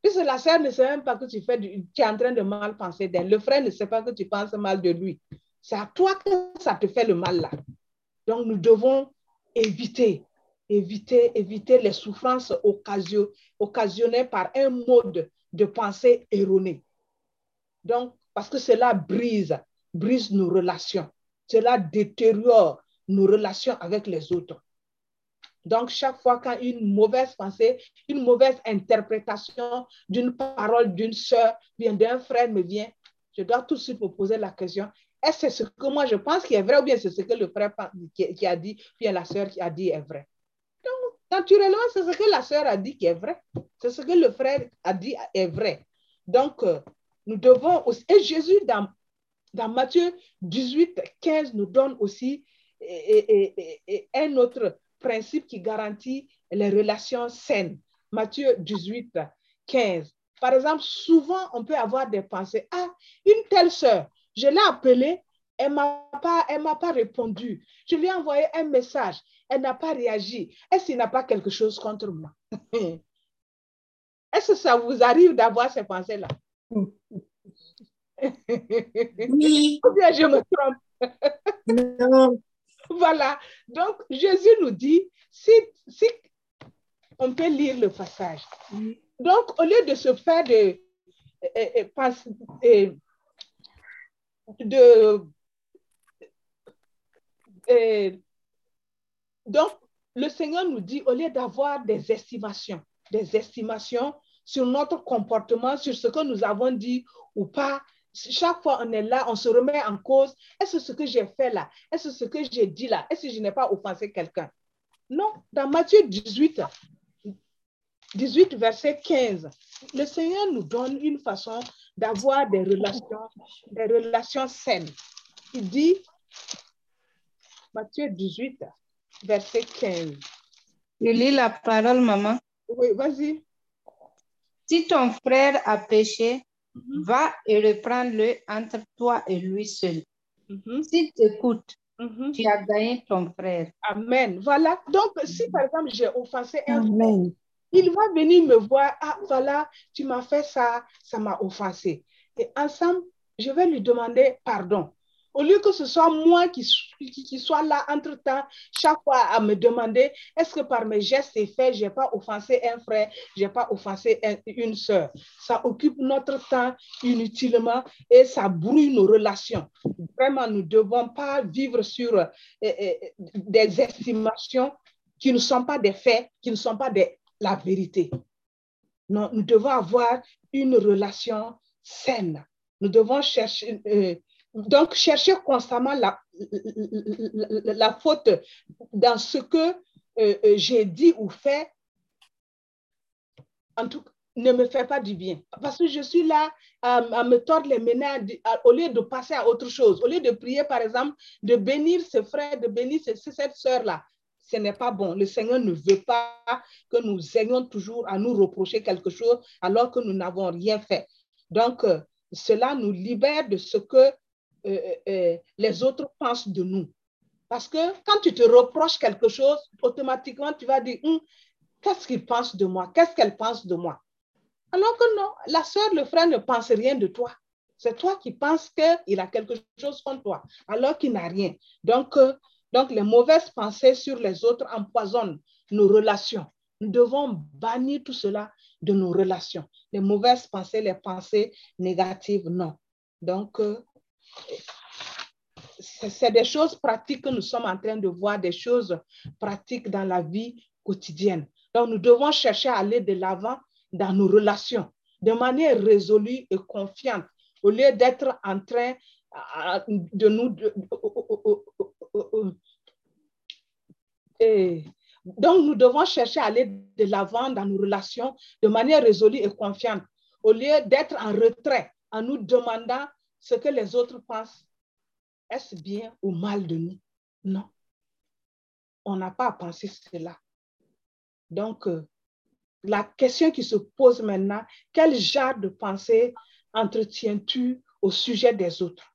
Puisque la sœur ne sait même pas que tu, fais tu es en train de mal penser d'elle. Le frère ne sait pas que tu penses mal de lui. C'est à toi que ça te fait le mal là. Donc nous devons éviter, éviter, éviter les souffrances occasionnées par un mode de pensée erroné. Donc, parce que cela brise, brise nos relations. Cela détériore nos relations avec les autres. Donc, chaque fois qu'une mauvaise pensée, une mauvaise interprétation d'une parole d'une bien d'un frère me vient, je dois tout de suite me poser la question, est-ce que ce que moi je pense qui est vrai ou bien c'est ce que le frère qui, a dit, puis la sœur qui a dit est vrai? Donc, naturellement, c'est ce que la sœur a dit qui est vrai. C'est ce que le frère a dit est vrai. Donc, euh, nous devons aussi, et Jésus dans, dans Matthieu 18, 15 nous donne aussi un autre principe qui garantit les relations saines. Matthieu 18, 15. Par exemple, souvent, on peut avoir des pensées. Ah, une telle sœur, je l'ai appelée, elle ne m'a pas répondu. Je lui ai envoyé un message, elle n'a pas réagi. Est-ce qu'il n'a pas quelque chose contre moi? Est-ce que ça vous arrive d'avoir ces pensées-là? Oui. Ou bien je me trompe? non. Voilà. Donc, Jésus nous dit, si, si on peut lire le passage. Donc, au lieu de se faire de, de, de, donc, le Seigneur nous dit, au lieu d'avoir des estimations, des estimations sur notre comportement, sur ce que nous avons dit ou pas, chaque fois on est là, on se remet en cause. Est-ce ce que j'ai fait là? Est-ce ce que j'ai dit là? Est-ce que je n'ai pas offensé quelqu'un? Non, dans Matthieu 18, 18, verset 15, le Seigneur nous donne une façon d'avoir des relations, des relations saines. Il dit, Matthieu 18, verset 15. Je lis la parole, maman. Oui, vas-y. Si ton frère a péché, mhm. va et reprends-le entre toi et lui seul. Mm S'il t'écoute, mhm. tu as gagné ton frère. Amen. Voilà. Donc, si par exemple j'ai offensé un Amen. Il va venir me voir, ah voilà, tu m'as fait ça, ça m'a offensé. Et ensemble, je vais lui demander pardon. Au lieu que ce soit moi qui, qui, soit là entre-temps, chaque fois à me demander, est-ce que par mes gestes et faits, je n'ai pas offensé un frère, je n'ai pas offensé une soeur. Ça occupe notre temps inutilement et ça brouille nos relations. Vraiment, nous ne devons pas vivre sur euh, euh, des estimations qui ne sont pas des faits, qui ne sont pas des, la vérité. Non, nous devons avoir une relation saine. Nous devons chercher, euh, donc chercher constamment la, la, faute dans ce que euh, euh, j'ai dit ou fait. En tout cas, ne me fait pas du bien. Parce que je suis là à, me tordre les ménages au lieu de passer à autre chose. Au lieu de prier, par exemple, de bénir ce frère, de bénir cette sœur-là ce n'est pas bon. Le Seigneur ne veut pas que nous ayons toujours à nous reprocher quelque chose alors que nous n'avons rien fait. Donc, euh, cela nous libère de ce que les autres pensent de nous. Parce que quand tu te reproches quelque chose, automatiquement, tu vas dire, hum, qu'est-ce qu'il pense de moi? Qu'est-ce qu'elle pense de moi? Alors que non, la soeur, le frère ne pense rien de toi. C'est toi qui penses qu'il a quelque chose contre toi, alors qu'il n'a rien. Donc, donc, les mauvaises pensées sur les autres empoisonnent nos relations. Nous devons bannir tout cela de nos relations. Les mauvaises pensées, les pensées négatives, non. Donc, euh, c'est des choses pratiques que nous sommes en train de voir, des choses pratiques dans la vie quotidienne. Donc, nous devons chercher à aller de l'avant dans nos relations de manière résolue et confiante, au lieu d'être en train de nous, et donc, nous devons chercher à aller de l'avant dans nos relations de manière résolue et confiante, au lieu d'être en retrait en nous demandant ce que les autres pensent. Est-ce bien ou mal de nous? Non. On n'a pas à penser cela. Donc, euh, la question qui se pose maintenant, quel genre de pensée entretiens-tu au sujet des autres?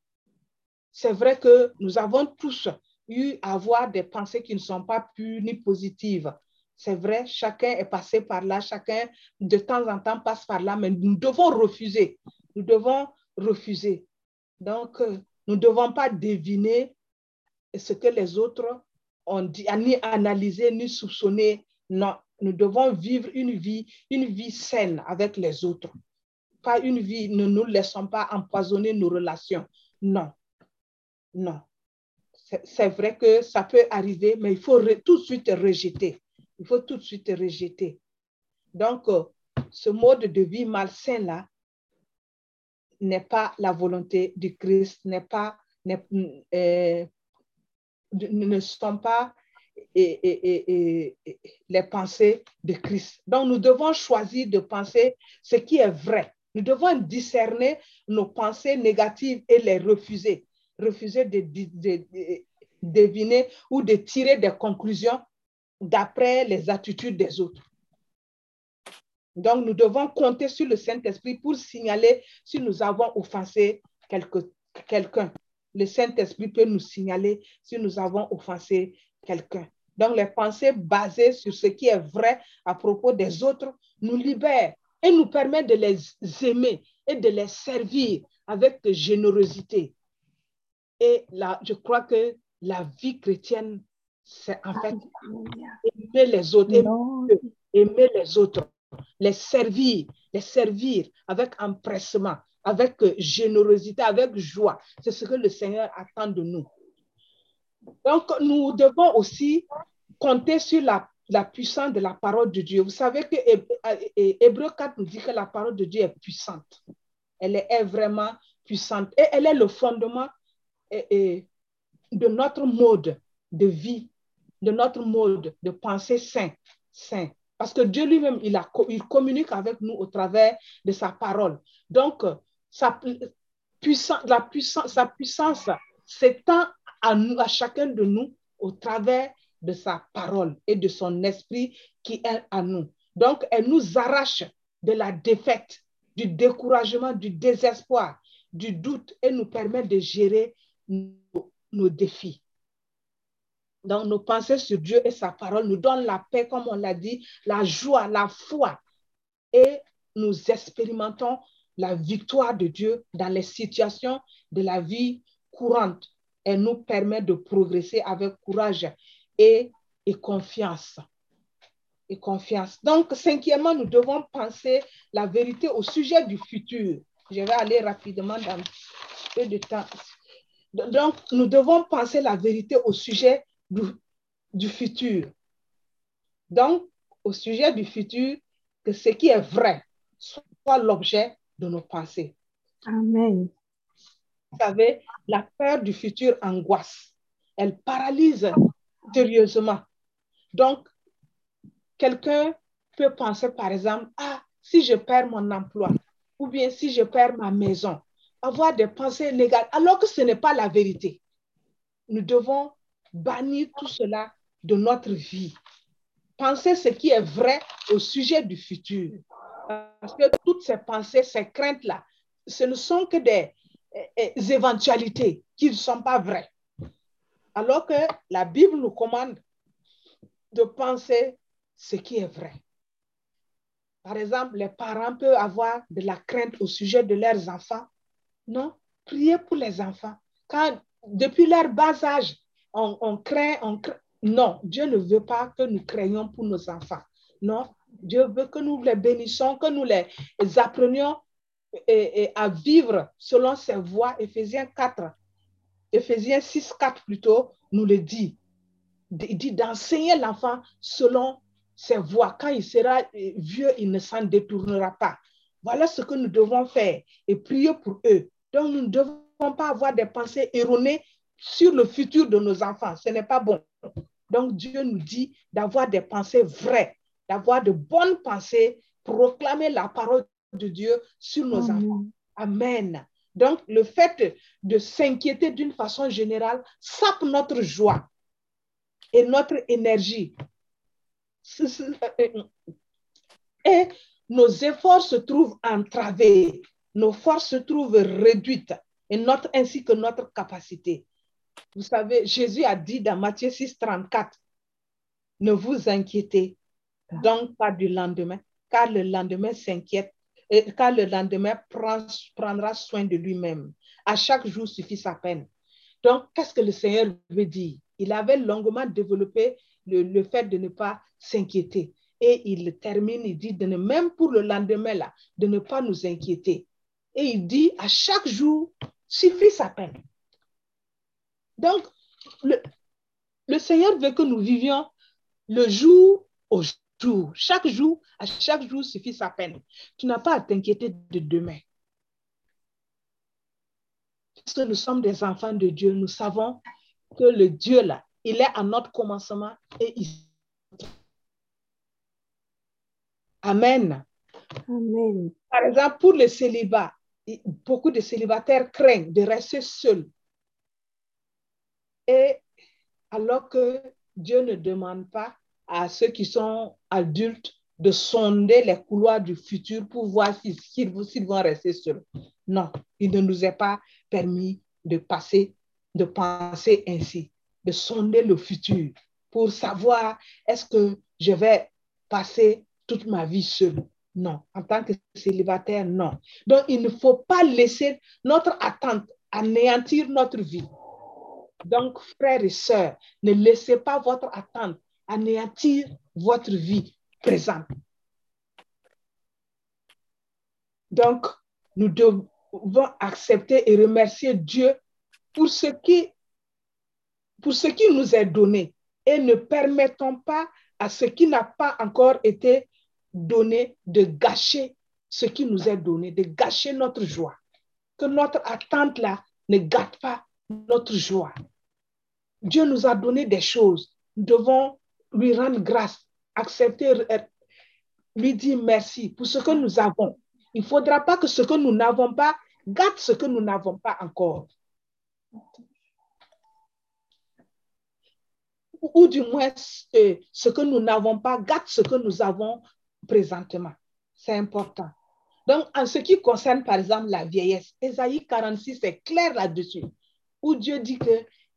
C'est vrai que nous avons tous eu à avoir des pensées qui ne sont pas pures ni positives. C'est vrai, chacun est passé par là, chacun de temps en temps passe par là, mais nous devons refuser. Nous devons refuser. Donc, euh, nous ne devons pas deviner ce que les autres ont dit, ni analyser, ni soupçonner. Non, nous devons vivre une vie, une vie saine avec les autres. Pas une vie, ne nous laissons pas empoisonner nos relations. Non, non c'est vrai que ça peut arriver, mais il faut tout de suite rejeter. Il faut tout de suite rejeter. Donc, euh, ce mode de vie malsain-là, n'est pas la volonté du Christ, n'est pas, euh, ne sont pas les pensées de Christ. Donc, nous devons choisir de penser ce qui est vrai. Nous devons discerner nos pensées négatives et les refuser. Refuser de deviner ou de tirer des conclusions d'après les attitudes des autres. Donc, nous devons compter sur le Saint-Esprit pour signaler si nous avons offensé quelqu'un. Le Saint-Esprit peut nous signaler si nous avons offensé quelqu'un. Donc, les pensées basées sur ce qui est vrai à propos des autres nous libèrent et nous permettent de les aimer et de les servir avec générosité. Et là, je crois que la vie chrétienne, c'est en fait aimer les autres, aimer, les autres, les servir, les servir avec empressement, avec générosité, avec joie. C'est ce que le Seigneur attend de nous. Donc, nous devons aussi compter sur la, la puissance de la parole de Dieu. Vous savez que Hébreu 4 nous dit que la parole de Dieu est puissante. Elle est vraiment puissante et elle est le fondement de notre mode de vie, de notre mode de pensée sain. sain. Parce que Dieu lui-même, il, communique avec nous au travers de sa parole. Donc, sa, puissance, la puissance, sa puissance s'étend à, nous, à chacun de nous au travers de sa parole et de son esprit qui est à nous. Donc, elle nous arrache de la défaite, du découragement, du désespoir, du doute et nous permet de gérer nos, défis. Donc, nos pensées sur Dieu et sa parole nous donnent la paix, comme on l'a dit, la joie, la foi. Et nous expérimentons la victoire de Dieu dans les situations de la vie courante. Elle nous permet de progresser avec courage et, et confiance. Et confiance. Donc, cinquièmement, nous devons penser la vérité au sujet du futur. Je vais aller rapidement dans peu de temps. Donc, nous devons penser la vérité au sujet du, du futur. Donc, au sujet du futur, que ce qui est vrai soit l'objet de nos pensées. Amen. Vous savez, la peur du futur angoisse. Elle paralyse sérieusement. Donc, quelqu'un peut penser, par exemple, ah, si je perds mon emploi, ou bien si je perds ma maison, avoir des pensées négatives, alors que ce n'est pas la vérité. Nous devons bannir tout cela de notre vie. Penser ce qui est vrai au sujet du futur. Parce que toutes ces pensées, ces craintes-là, ce ne sont que des, des eh, éventualités qui ne sont pas vraies. Alors que la Bible nous commande de penser ce qui est vrai. Par exemple, les parents peuvent avoir de la crainte au sujet de leurs enfants. Non, priez pour les enfants. Quand, depuis leur bas âge, on, craint, on Non, Dieu ne veut pas que nous craignions pour nos enfants. Non, Dieu veut que nous les bénissons, que nous les apprenions à vivre selon ses voies. Éphésiens 4, Éphésiens 6, 4 plutôt, nous le dit. Il dit d'enseigner l'enfant selon ses voies. Quand il sera vieux, il ne s'en détournera pas. Voilà ce que nous devons faire et prier pour eux. Donc, nous ne devons pas avoir des pensées erronées sur le futur de nos enfants. Ce n'est pas bon. Donc, Dieu nous dit d'avoir des pensées vraies, d'avoir de bonnes pensées, proclamer la parole de Dieu sur nos enfants. Amen. Donc, le fait de s'inquiéter d'une façon générale sape notre joie et notre énergie. Et nos efforts se trouvent entravés, nos forces se trouvent réduites, et notre, ainsi que notre capacité. Vous savez, Jésus a dit dans Matthieu 6, 34, ne vous inquiétez donc pas du lendemain, car le lendemain s'inquiète et car le lendemain prendra soin de lui-même. À chaque jour suffit sa peine. Donc, qu'est-ce que le Seigneur veut dire? Il avait longuement développé le, fait de ne pas s'inquiéter. Et il termine, il dit, de ne, même pour le lendemain, là, de ne pas nous inquiéter. Et il dit, à chaque jour suffit sa peine. Donc, le, le Seigneur veut que nous vivions le jour au jour. Chaque jour, à chaque jour suffit sa peine. Tu n'as pas à t'inquiéter de demain. que nous sommes des enfants de Dieu, nous savons que le Dieu là, il est à notre commencement et il... Amen. Amen. Par exemple, pour le célibat, beaucoup de célibataires craignent de rester seuls. Et alors que Dieu ne demande pas à ceux qui sont adultes de sonder les couloirs du futur pour voir s'ils vont rester seuls. Non, il ne nous est pas permis de passer, de penser ainsi, de sonder le futur pour savoir est-ce que je vais passer toute ma vie seule. Non, en tant que célibataire, non. Donc, il ne faut pas laisser notre attente anéantir notre vie. Donc, frères et sœurs, ne laissez pas votre attente anéantir votre vie présente. Donc, nous devons accepter et remercier Dieu pour ce qui, nous est donné et ne permettons pas à ce qui n'a pas encore été donné de gâcher ce qui nous est donné, de gâcher notre joie. Que notre attente là ne gâte pas notre joie. Dieu nous a donné des choses. Nous devons lui rendre grâce, accepter, euh, lui dire merci pour ce que nous avons. Il ne faudra pas que ce que nous n'avons pas gâte ce que nous n'avons pas encore. Ou du moins, euh, ce que nous n'avons pas gâte ce que nous avons présentement. C'est important. Donc, en ce qui concerne, par exemple, la vieillesse, Ésaïe 46 est clair là-dessus, où Dieu dit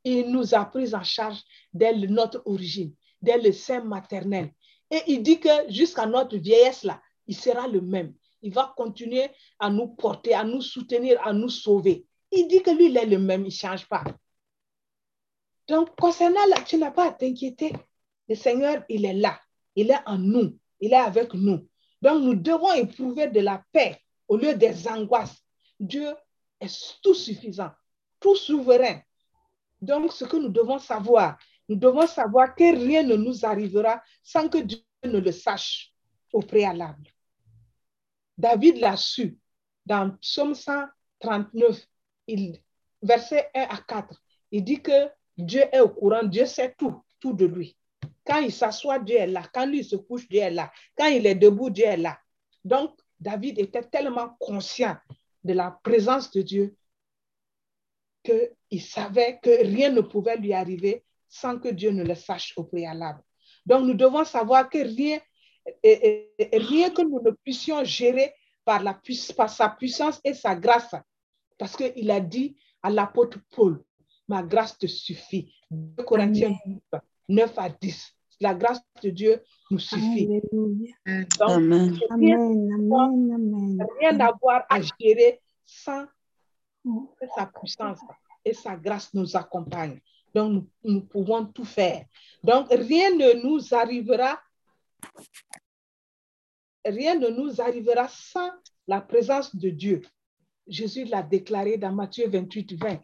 qu'il nous a pris en charge dès notre origine, dès le sein maternel. Et il dit que jusqu'à notre vieillesse, là, il sera le même. Il va continuer à nous porter, à nous soutenir, à nous sauver. Il dit que lui, il est le même, il ne change pas. Donc, concernant là, tu n'as pas à t'inquiéter. Le Seigneur, il est là. Il est en nous. Il est avec nous. Donc, nous devons éprouver de la paix au lieu des angoisses. Dieu est tout suffisant, tout souverain. Donc, ce que nous devons savoir, nous devons savoir que rien ne nous arrivera sans que Dieu ne le sache au préalable. David l'a su dans Psaume 139, il, verset 1 à 4. Il dit que Dieu est au courant, Dieu sait tout, tout de lui. Quand il s'assoit, Dieu est là. Quand lui se couche, Dieu est là. Quand il est debout, Dieu est là. Donc, David était tellement conscient de la présence de Dieu qu'il savait que rien ne pouvait lui arriver sans que Dieu ne le sache au préalable. Donc, nous devons savoir que rien, et, rien que nous ne puissions gérer par, la, par sa puissance et sa grâce. Parce qu'il a dit à l'apôtre Paul, ma grâce te suffit. 2 Corinthiens 9 à 10. La grâce de Dieu nous suffit. Donc, Amen. Rien à voir à gérer sans que sa puissance et sa grâce nous accompagnent. Donc, nous, nous, pouvons tout faire. Donc, rien ne nous arrivera, rien ne nous arrivera sans la présence de Dieu. Jésus l'a déclaré dans Matthieu 28, 20.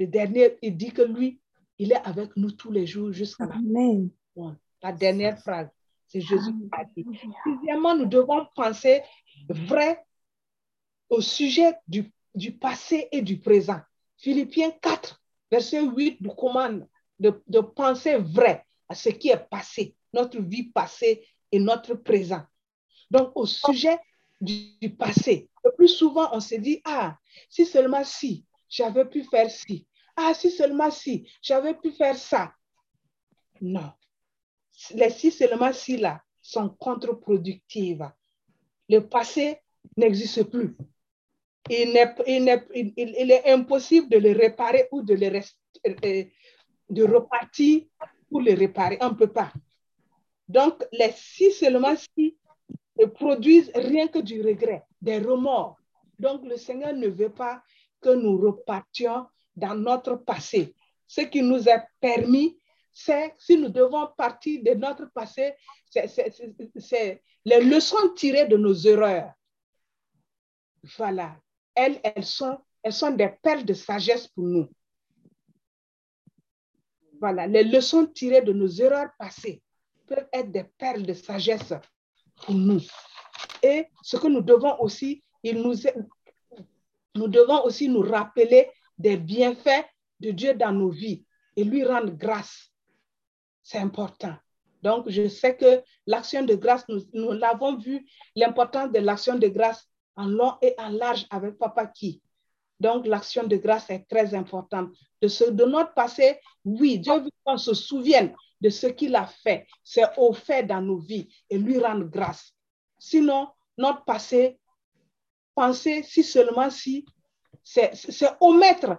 Le dernier, il dit que lui, il est avec nous tous les jours jusqu'à la fin. La dernière phrase, c'est Jésus qui a dit. Sixièmement, nous devons penser vrai au sujet du, du passé et du présent. Philippiens 4, verset 8 nous commande de, penser vrai à ce qui est passé, notre vie passée et notre présent. Donc, au sujet du, du, passé, le plus souvent, on se dit, ah, si seulement si, j'avais pu faire ci. Ah, si seulement si, j'avais pu faire ça. Non. Les si seulement si là sont contre-productives. Le passé n'existe plus. Il est, impossible de le réparer ou de le rester, de repartir pour le réparer. On ne peut pas. Donc, les si seulement si produisent rien que du regret, des remords. Donc, le Seigneur ne veut pas que nous repartions dans notre passé. Ce qui nous est permis, c'est si nous devons partir de notre passé, c'est les leçons tirées de nos erreurs. Voilà. Elles, sont, elles sont des perles de sagesse pour nous. Voilà. Les leçons tirées de nos erreurs passées peuvent être des perles de sagesse pour nous. Et ce que nous devons aussi, il nous, nous devons aussi nous rappeler des bienfaits de Dieu dans nos vies et lui rendre grâce. C'est important. Donc, je sais que l'action de grâce, nous, l'avons vu, l'importance de l'action de grâce en long et en large avec Papa Qui. Donc, l'action de grâce est très importante. De, ce, de notre passé, oui, Dieu veut qu'on se souvienne de ce qu'il a fait. C'est fait dans nos vies et lui rendre grâce. Sinon, notre passé, pensez si seulement si, c'est omettre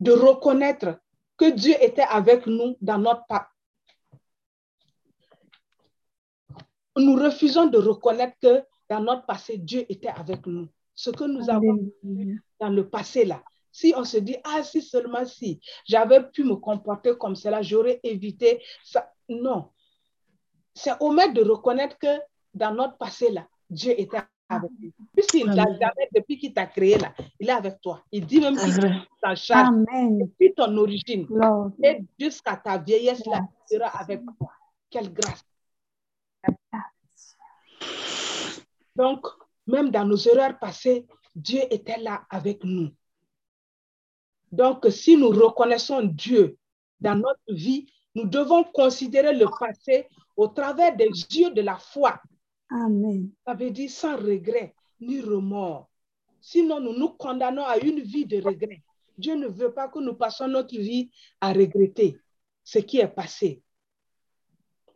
de reconnaître que Dieu était avec nous dans notre Nous refusons de reconnaître que dans notre passé, Dieu était avec nous. Ce que nous avons vu dans le passé là. Si on se dit, ah, si seulement si j'avais pu me comporter comme cela, j'aurais évité ça. Non. C'est omettre de reconnaître que dans notre passé là, Dieu était avec nous. Puisqu'il l'a jamais, depuis qu'il t'a créé là, il est avec toi. Il dit même qu'il t'en charge. Depuis ton origine. Et jusqu'à ta vieillesse là, il sera avec toi. Quelle grâce. Donc, même dans nos erreurs passées, Dieu était là avec nous. Donc, si nous reconnaissons Dieu dans notre vie, nous devons considérer le passé au travers des yeux de la foi. Amen. Ça veut dire sans regret ni remords. Sinon, nous nous condamnons à une vie de regret. Dieu ne veut pas que nous passions notre vie à regretter ce qui est passé.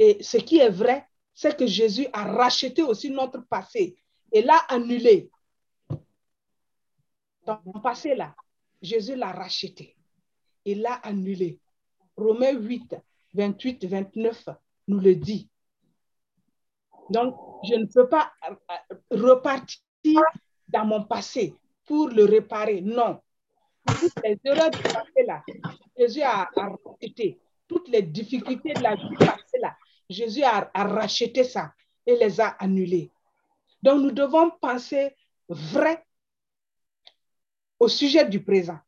Et ce qui est vrai, c'est que Jésus a racheté aussi notre passé et l'a annulé. Dans le passé, là, Jésus l'a racheté. Il l'a annulé. Romains 8, 28, 29 nous le dit. Donc, je ne peux pas euh, repartir dans mon passé pour le réparer. Non. Toutes les erreurs du passé, là, Jésus a, racheté. Toutes les difficultés de la vie Jésus a, racheté ça et les a annulées. Donc, nous devons penser vrai au sujet du présent.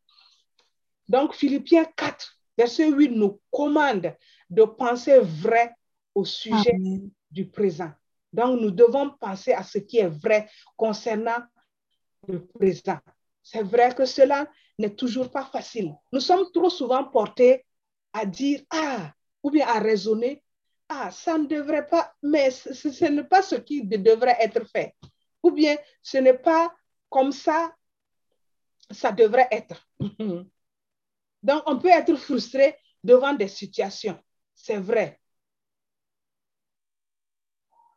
Donc, Philippiens 4, verset 8 nous commande de penser vrai au sujet du présent. Donc, nous devons penser à ce qui est vrai concernant le présent. C'est vrai que cela n'est toujours pas facile. Nous sommes trop souvent portés à dire, ah, ou bien à raisonner, ah, ça ne devrait pas, mais ce, n'est pas ce qui devrait être fait. Ou bien, ce n'est pas comme ça, ça devrait être. Donc, on peut être frustré devant des situations. C'est vrai.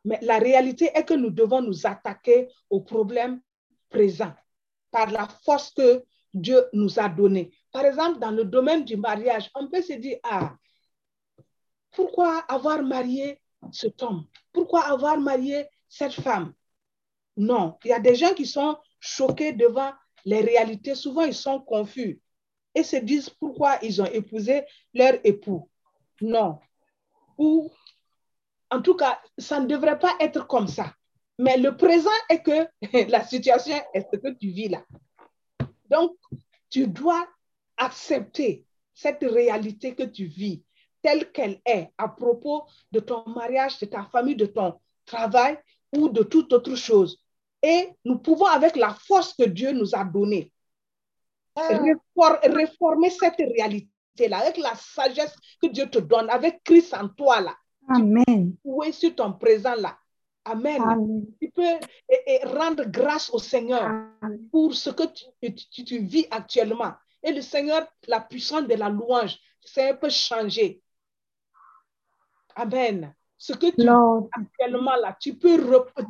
Mais la réalité est que nous devons nous attaquer aux problèmes présents par la force que Dieu nous a donnée. Par exemple, dans le domaine du mariage, on peut se dire, ah, pourquoi avoir marié cet homme? Pourquoi avoir marié cette femme? Non, il y a des gens qui sont choqués devant les réalités. Souvent, ils sont confus et se disent pourquoi ils ont épousé leur époux. Non. Ou en tout cas, ça ne devrait pas être comme ça. Mais le présent est que la situation est ce que tu vis là. Donc, tu dois accepter cette réalité que tu vis telle qu'elle est à propos de ton mariage, de ta famille, de ton travail ou de toute autre chose. Et nous pouvons, avec la force que Dieu nous a donnée, ah. réformer cette réalité-là, avec la sagesse que Dieu te donne, avec Christ en toi, là, Amen. Tu sur ton présent là. Amen. Tu peux et, rendre grâce au Seigneur pour ce que tu, tu, vis actuellement. Et le Seigneur, la puissance de la louange, c'est un peu changé. Amen. Ce que tu vis actuellement là, tu peux,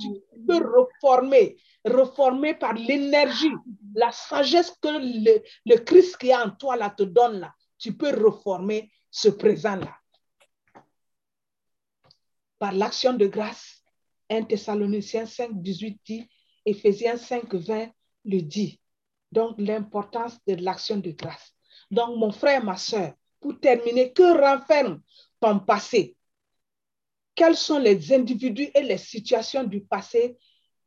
tu peux reformer, reformer par l'énergie, la sagesse que le, le Christ qui est en toi là te donne là. Tu peux reformer ce présent là par l'action de grâce. 1 Thessaloniciens 5, 18 dit, Éphésiens 5, 20 le dit. Donc, l'importance de l'action de grâce. Donc, mon frère, ma soeur, pour terminer, que renferme ton passé? Quels sont les individus et les situations du passé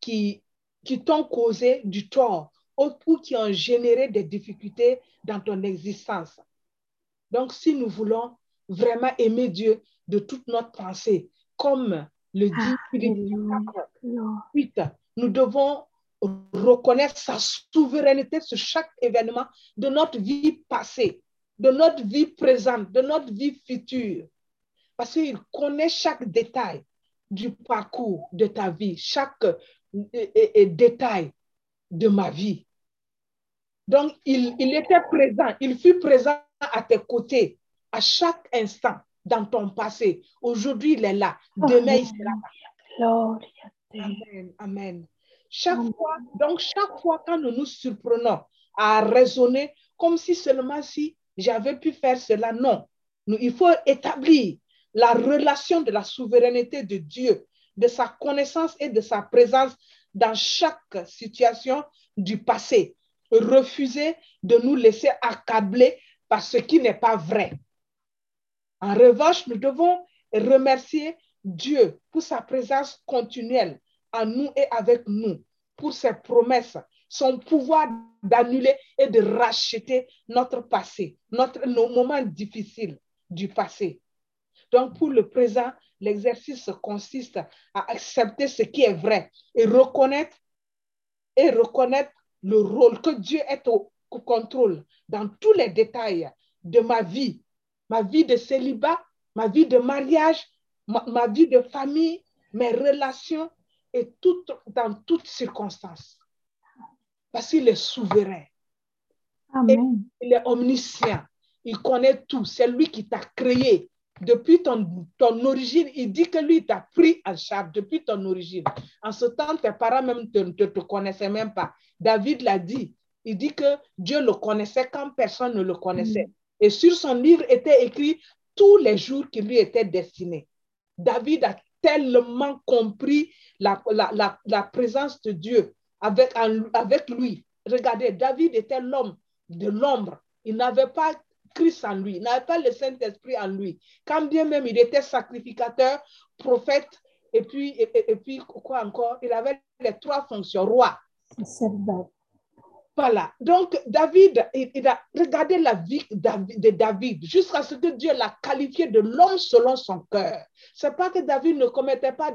qui, qui t'ont causé du tort ou qui ont généré des difficultés dans ton existence? Donc, si nous voulons vraiment aimer Dieu de toute notre pensée, comme le dit Philippe 8, nous devons reconnaître sa souveraineté sur chaque événement de notre vie passée, de notre vie présente, de notre vie future. Parce qu'il connaît chaque détail du parcours de ta vie, chaque détail de ma vie. Donc, il, il était présent, il fut présent à tes côtés à chaque instant dans ton passé. Aujourd'hui, il est là. Demain, il sera là. Amen. Amen. Chaque fois, donc chaque fois quand nous nous surprenons à raisonner comme si seulement si j'avais pu faire cela, non. Nous, il faut établir la relation de la souveraineté de Dieu, de sa connaissance et de sa présence dans chaque situation du passé. Refuser de nous laisser accabler par ce qui n'est pas vrai. En revanche, nous devons remercier Dieu pour sa présence continuelle en nous et avec nous, pour ses promesses, son pouvoir d'annuler et de racheter notre passé, notre, nos moments difficiles du passé. Donc, pour le présent, l'exercice consiste à accepter ce qui est vrai et reconnaître et reconnaître le rôle que Dieu est au, contrôle dans tous les détails de ma vie, ma vie de célibat, ma vie de mariage, ma, ma vie de famille, mes relations et tout, dans toutes circonstances. Parce qu'il est souverain. Amen. il est omniscient. Il connaît tout. C'est lui qui t'a créé. Depuis ton, ton origine, il dit que lui t'a pris en charge depuis ton origine. En ce temps, tes parents même ne te, te, connaissaient même pas. David l'a dit. Il dit que Dieu le connaissait quand personne ne le connaissait. Mm. Et sur son livre était écrit tous les jours qui lui étaient destinés. David a tellement compris la, la, la, la présence de Dieu avec, avec lui. Regardez, David était l'homme de l'ombre. Il n'avait pas Christ en lui, n'avait pas le Saint-Esprit en lui. Quand bien même il était sacrificateur, prophète, et puis, et, puis quoi encore, il avait les trois fonctions, roi. Voilà. Donc, David, il, a regardé la vie de David jusqu'à ce que Dieu l'a qualifié de l'homme selon son cœur. Ce n'est pas que David ne commettait pas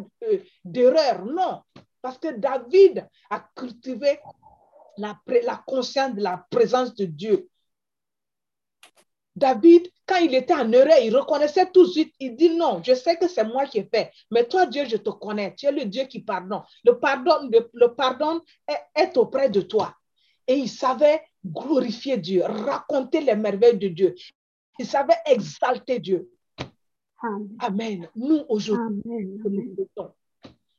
d'erreur, non. Parce que David a cultivé la, la conscience de la présence de Dieu. David, quand il était en erreur, il reconnaissait tout de suite. Il dit non, je sais que c'est moi qui ai fait. Mais toi, Dieu, je te connais. Tu es le Dieu qui pardonne. Le pardon, le, le pardon est, est auprès de toi. Et il savait glorifier Dieu, raconter les merveilles de Dieu. Il savait exalter Dieu. Amen. Amen. Nous, aujourd'hui,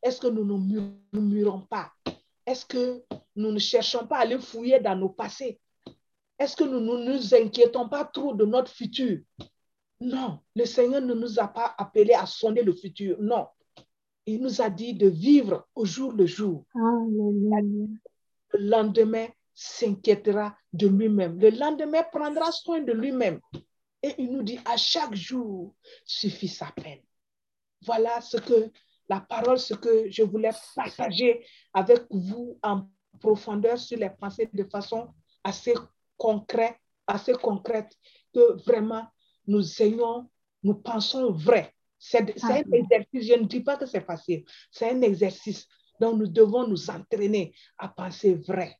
est-ce que nous ne murmurons pas? Est-ce que nous ne cherchons pas à aller fouiller dans nos passés? Est-ce que nous ne nous inquiétons pas trop de notre futur? Non, le Seigneur ne nous a pas appelés à sonder le futur. Non. Il nous a dit de vivre au jour le jour. Amen. Le lendemain s'inquiétera de lui-même. Le lendemain prendra soin de lui-même. Et il nous dit à chaque jour suffit sa peine. Voilà ce que la parole, ce que je voulais partager avec vous en profondeur sur les pensées de façon assez concrète, assez concrète, que vraiment nous ayons, nous pensons vrai. C'est un exercice, je ne dis pas que c'est facile, c'est un exercice dont nous devons nous entraîner à penser vrai.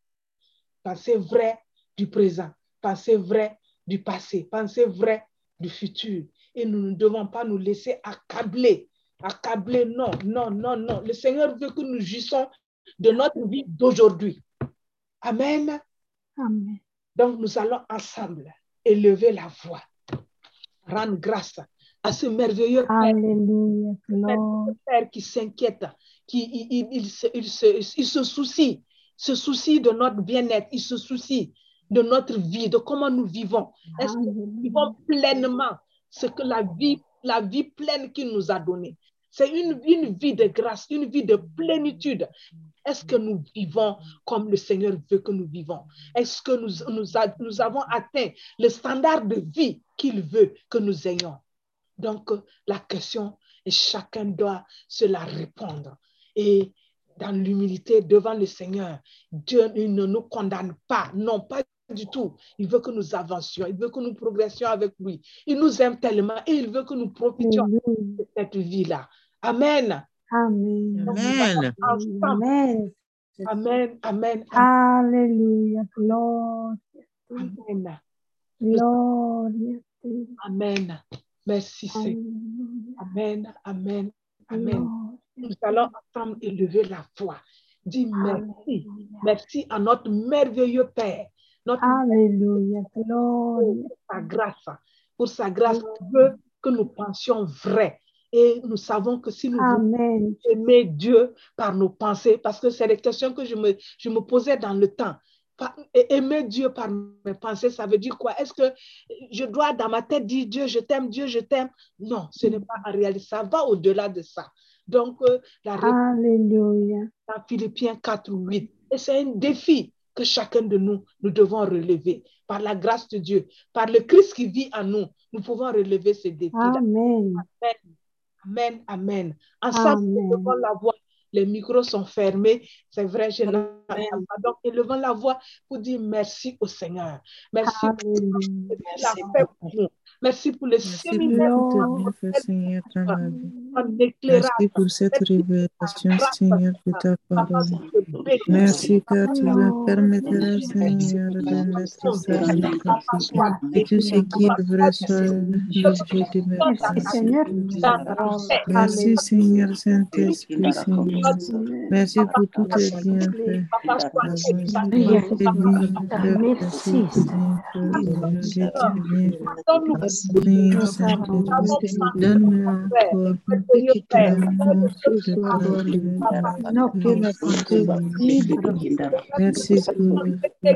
Penser vrai du présent, penser vrai du passé, penser vrai du futur. Et nous ne devons pas nous laisser accabler accabler. Non, non, non, non. Le Seigneur veut que nous jouissons de notre vie d'aujourd'hui. Amen. Amen. Donc, nous allons ensemble élever la voix, rendre grâce à ce merveilleux Alléluia, Père, Père qui s'inquiète, qui il, il, il, se, il, se, il se soucie, se soucie de notre bien-être, il se soucie de notre vie, de comment nous vivons. Est-ce que nous vivons pleinement ce que la vie, la vie pleine qu'il nous a donnée? C'est une, une, vie de grâce, une vie de plénitude. Est-ce que nous vivons comme le Seigneur veut que nous vivons? Est-ce que nous, nous, a, nous, avons atteint le standard de vie qu'il veut que nous ayons? Donc, la question, chacun doit se la répondre. Et dans l'humilité devant le Seigneur, Dieu ne nous condamne pas, non pas du tout. Il veut que nous avancions, il veut que nous progressions avec lui. Il nous aime tellement et il veut que nous profitions de cette vie-là. Amen. Amen. Amen. Amen. Amen, amen, Aleluya, gloria. amen, amen. Merci. Amen, amen, amen. Nous allons ensemble élever la voix. Dis merci. Merci à notre merveilleux Père, notre Aleluya, gloria. pour sa grâce. Pour sa grâce, il veut que nous pensions vrai. Et nous savons que si nous voulons Amen. aimer Dieu par nos pensées, parce que c'est les questions que je me, je me posais dans le temps. Aimer Dieu par mes pensées, ça veut dire quoi? Est-ce que je dois dans ma tête dire Dieu, je t'aime, Dieu, je t'aime? Non, ce n'est pas en réalité. Ça va au-delà de ça. Donc, euh, la réponse Aleluya. dans Philippiens 4 ou 8. Et c'est un défi que chacun de nous, nous devons relever. Par la grâce de Dieu, par le Christ qui vit en nous, nous pouvons relever ce. Amen. Amen, amen. Ensemble, Amen. élevons la voix. Les micros sont fermés. C'est vrai, je pas. Donc, élevons la voix pour dire merci au Seigneur. Merci pour Alléluia. ce qu'il a fait pour nous. Merci pour le Merci séminaire pour Seigneur. Merci pour cette révélation, Seigneur, de ta parole. Merci car tu me Lord. permettras, Seigneur, de mettre ça en pratique. Et tout ce qui est vrai soit l'objet de mes Merci pensées. Seigneur pour ta parole. Merci, Seigneur Saint-Esprit, Seigneur. Alléluia. Merci pour tous tes bienfaits. Papa, sois Alléluia. Tes bienfaits, Merci, merci, tes bienfaits, aujourd'hui, tes bienfaits. Donne-nous Seigneur Saint-Esprit, donne-moi encore merveilleux Père. l'amour de parole. No quiero contigo. Merci pour Merci pour toutes tes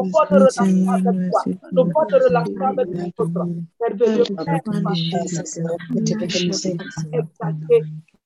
Oui, Seigneur, merci Nos pour bonnes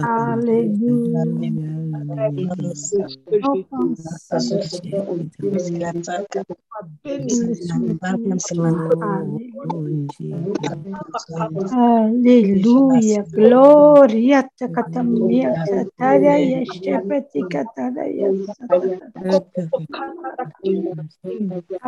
Alléluia. na tiki o mo. Nous soumettons la Ayi Nos se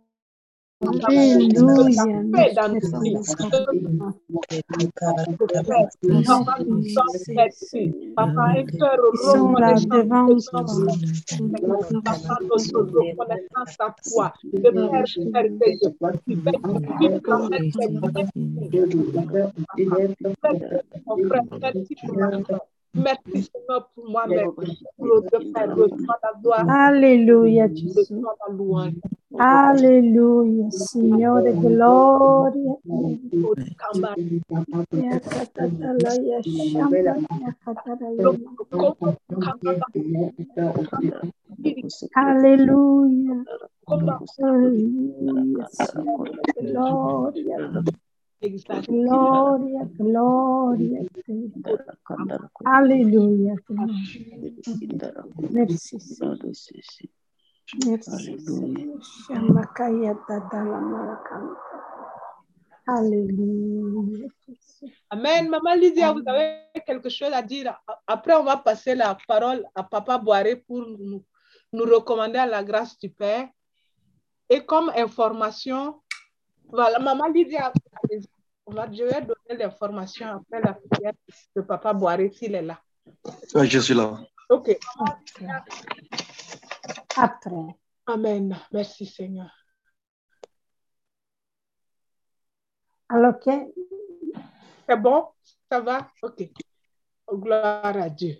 Papa, cœur. Papa, notre reconnaissance à toi. Le Père merveilleux. Merci pour Seigneur moi-même. Pour le Père, gloire, Alléluia, Jésus. Alleluia, Signore, gloria. Alleluia. Alleluia, Signore, gloria. Gloria, gloria. Alleluia. Merci, Signore. Alléluia. Amen. Maman Lydia, vous avez quelque chose à dire? Après, on va passer la parole à Papa Boiré pour nous, nous recommander à la grâce du Père. Et comme information, voilà, Maman Lydia, on va, je vais donner l'information après la prière de Papa Boiré s'il est là. Oui, je suis là. OK. Après. Amen. Merci Seigneur. Alors, que... C'est bon? Ça va? OK. Gloire à Dieu.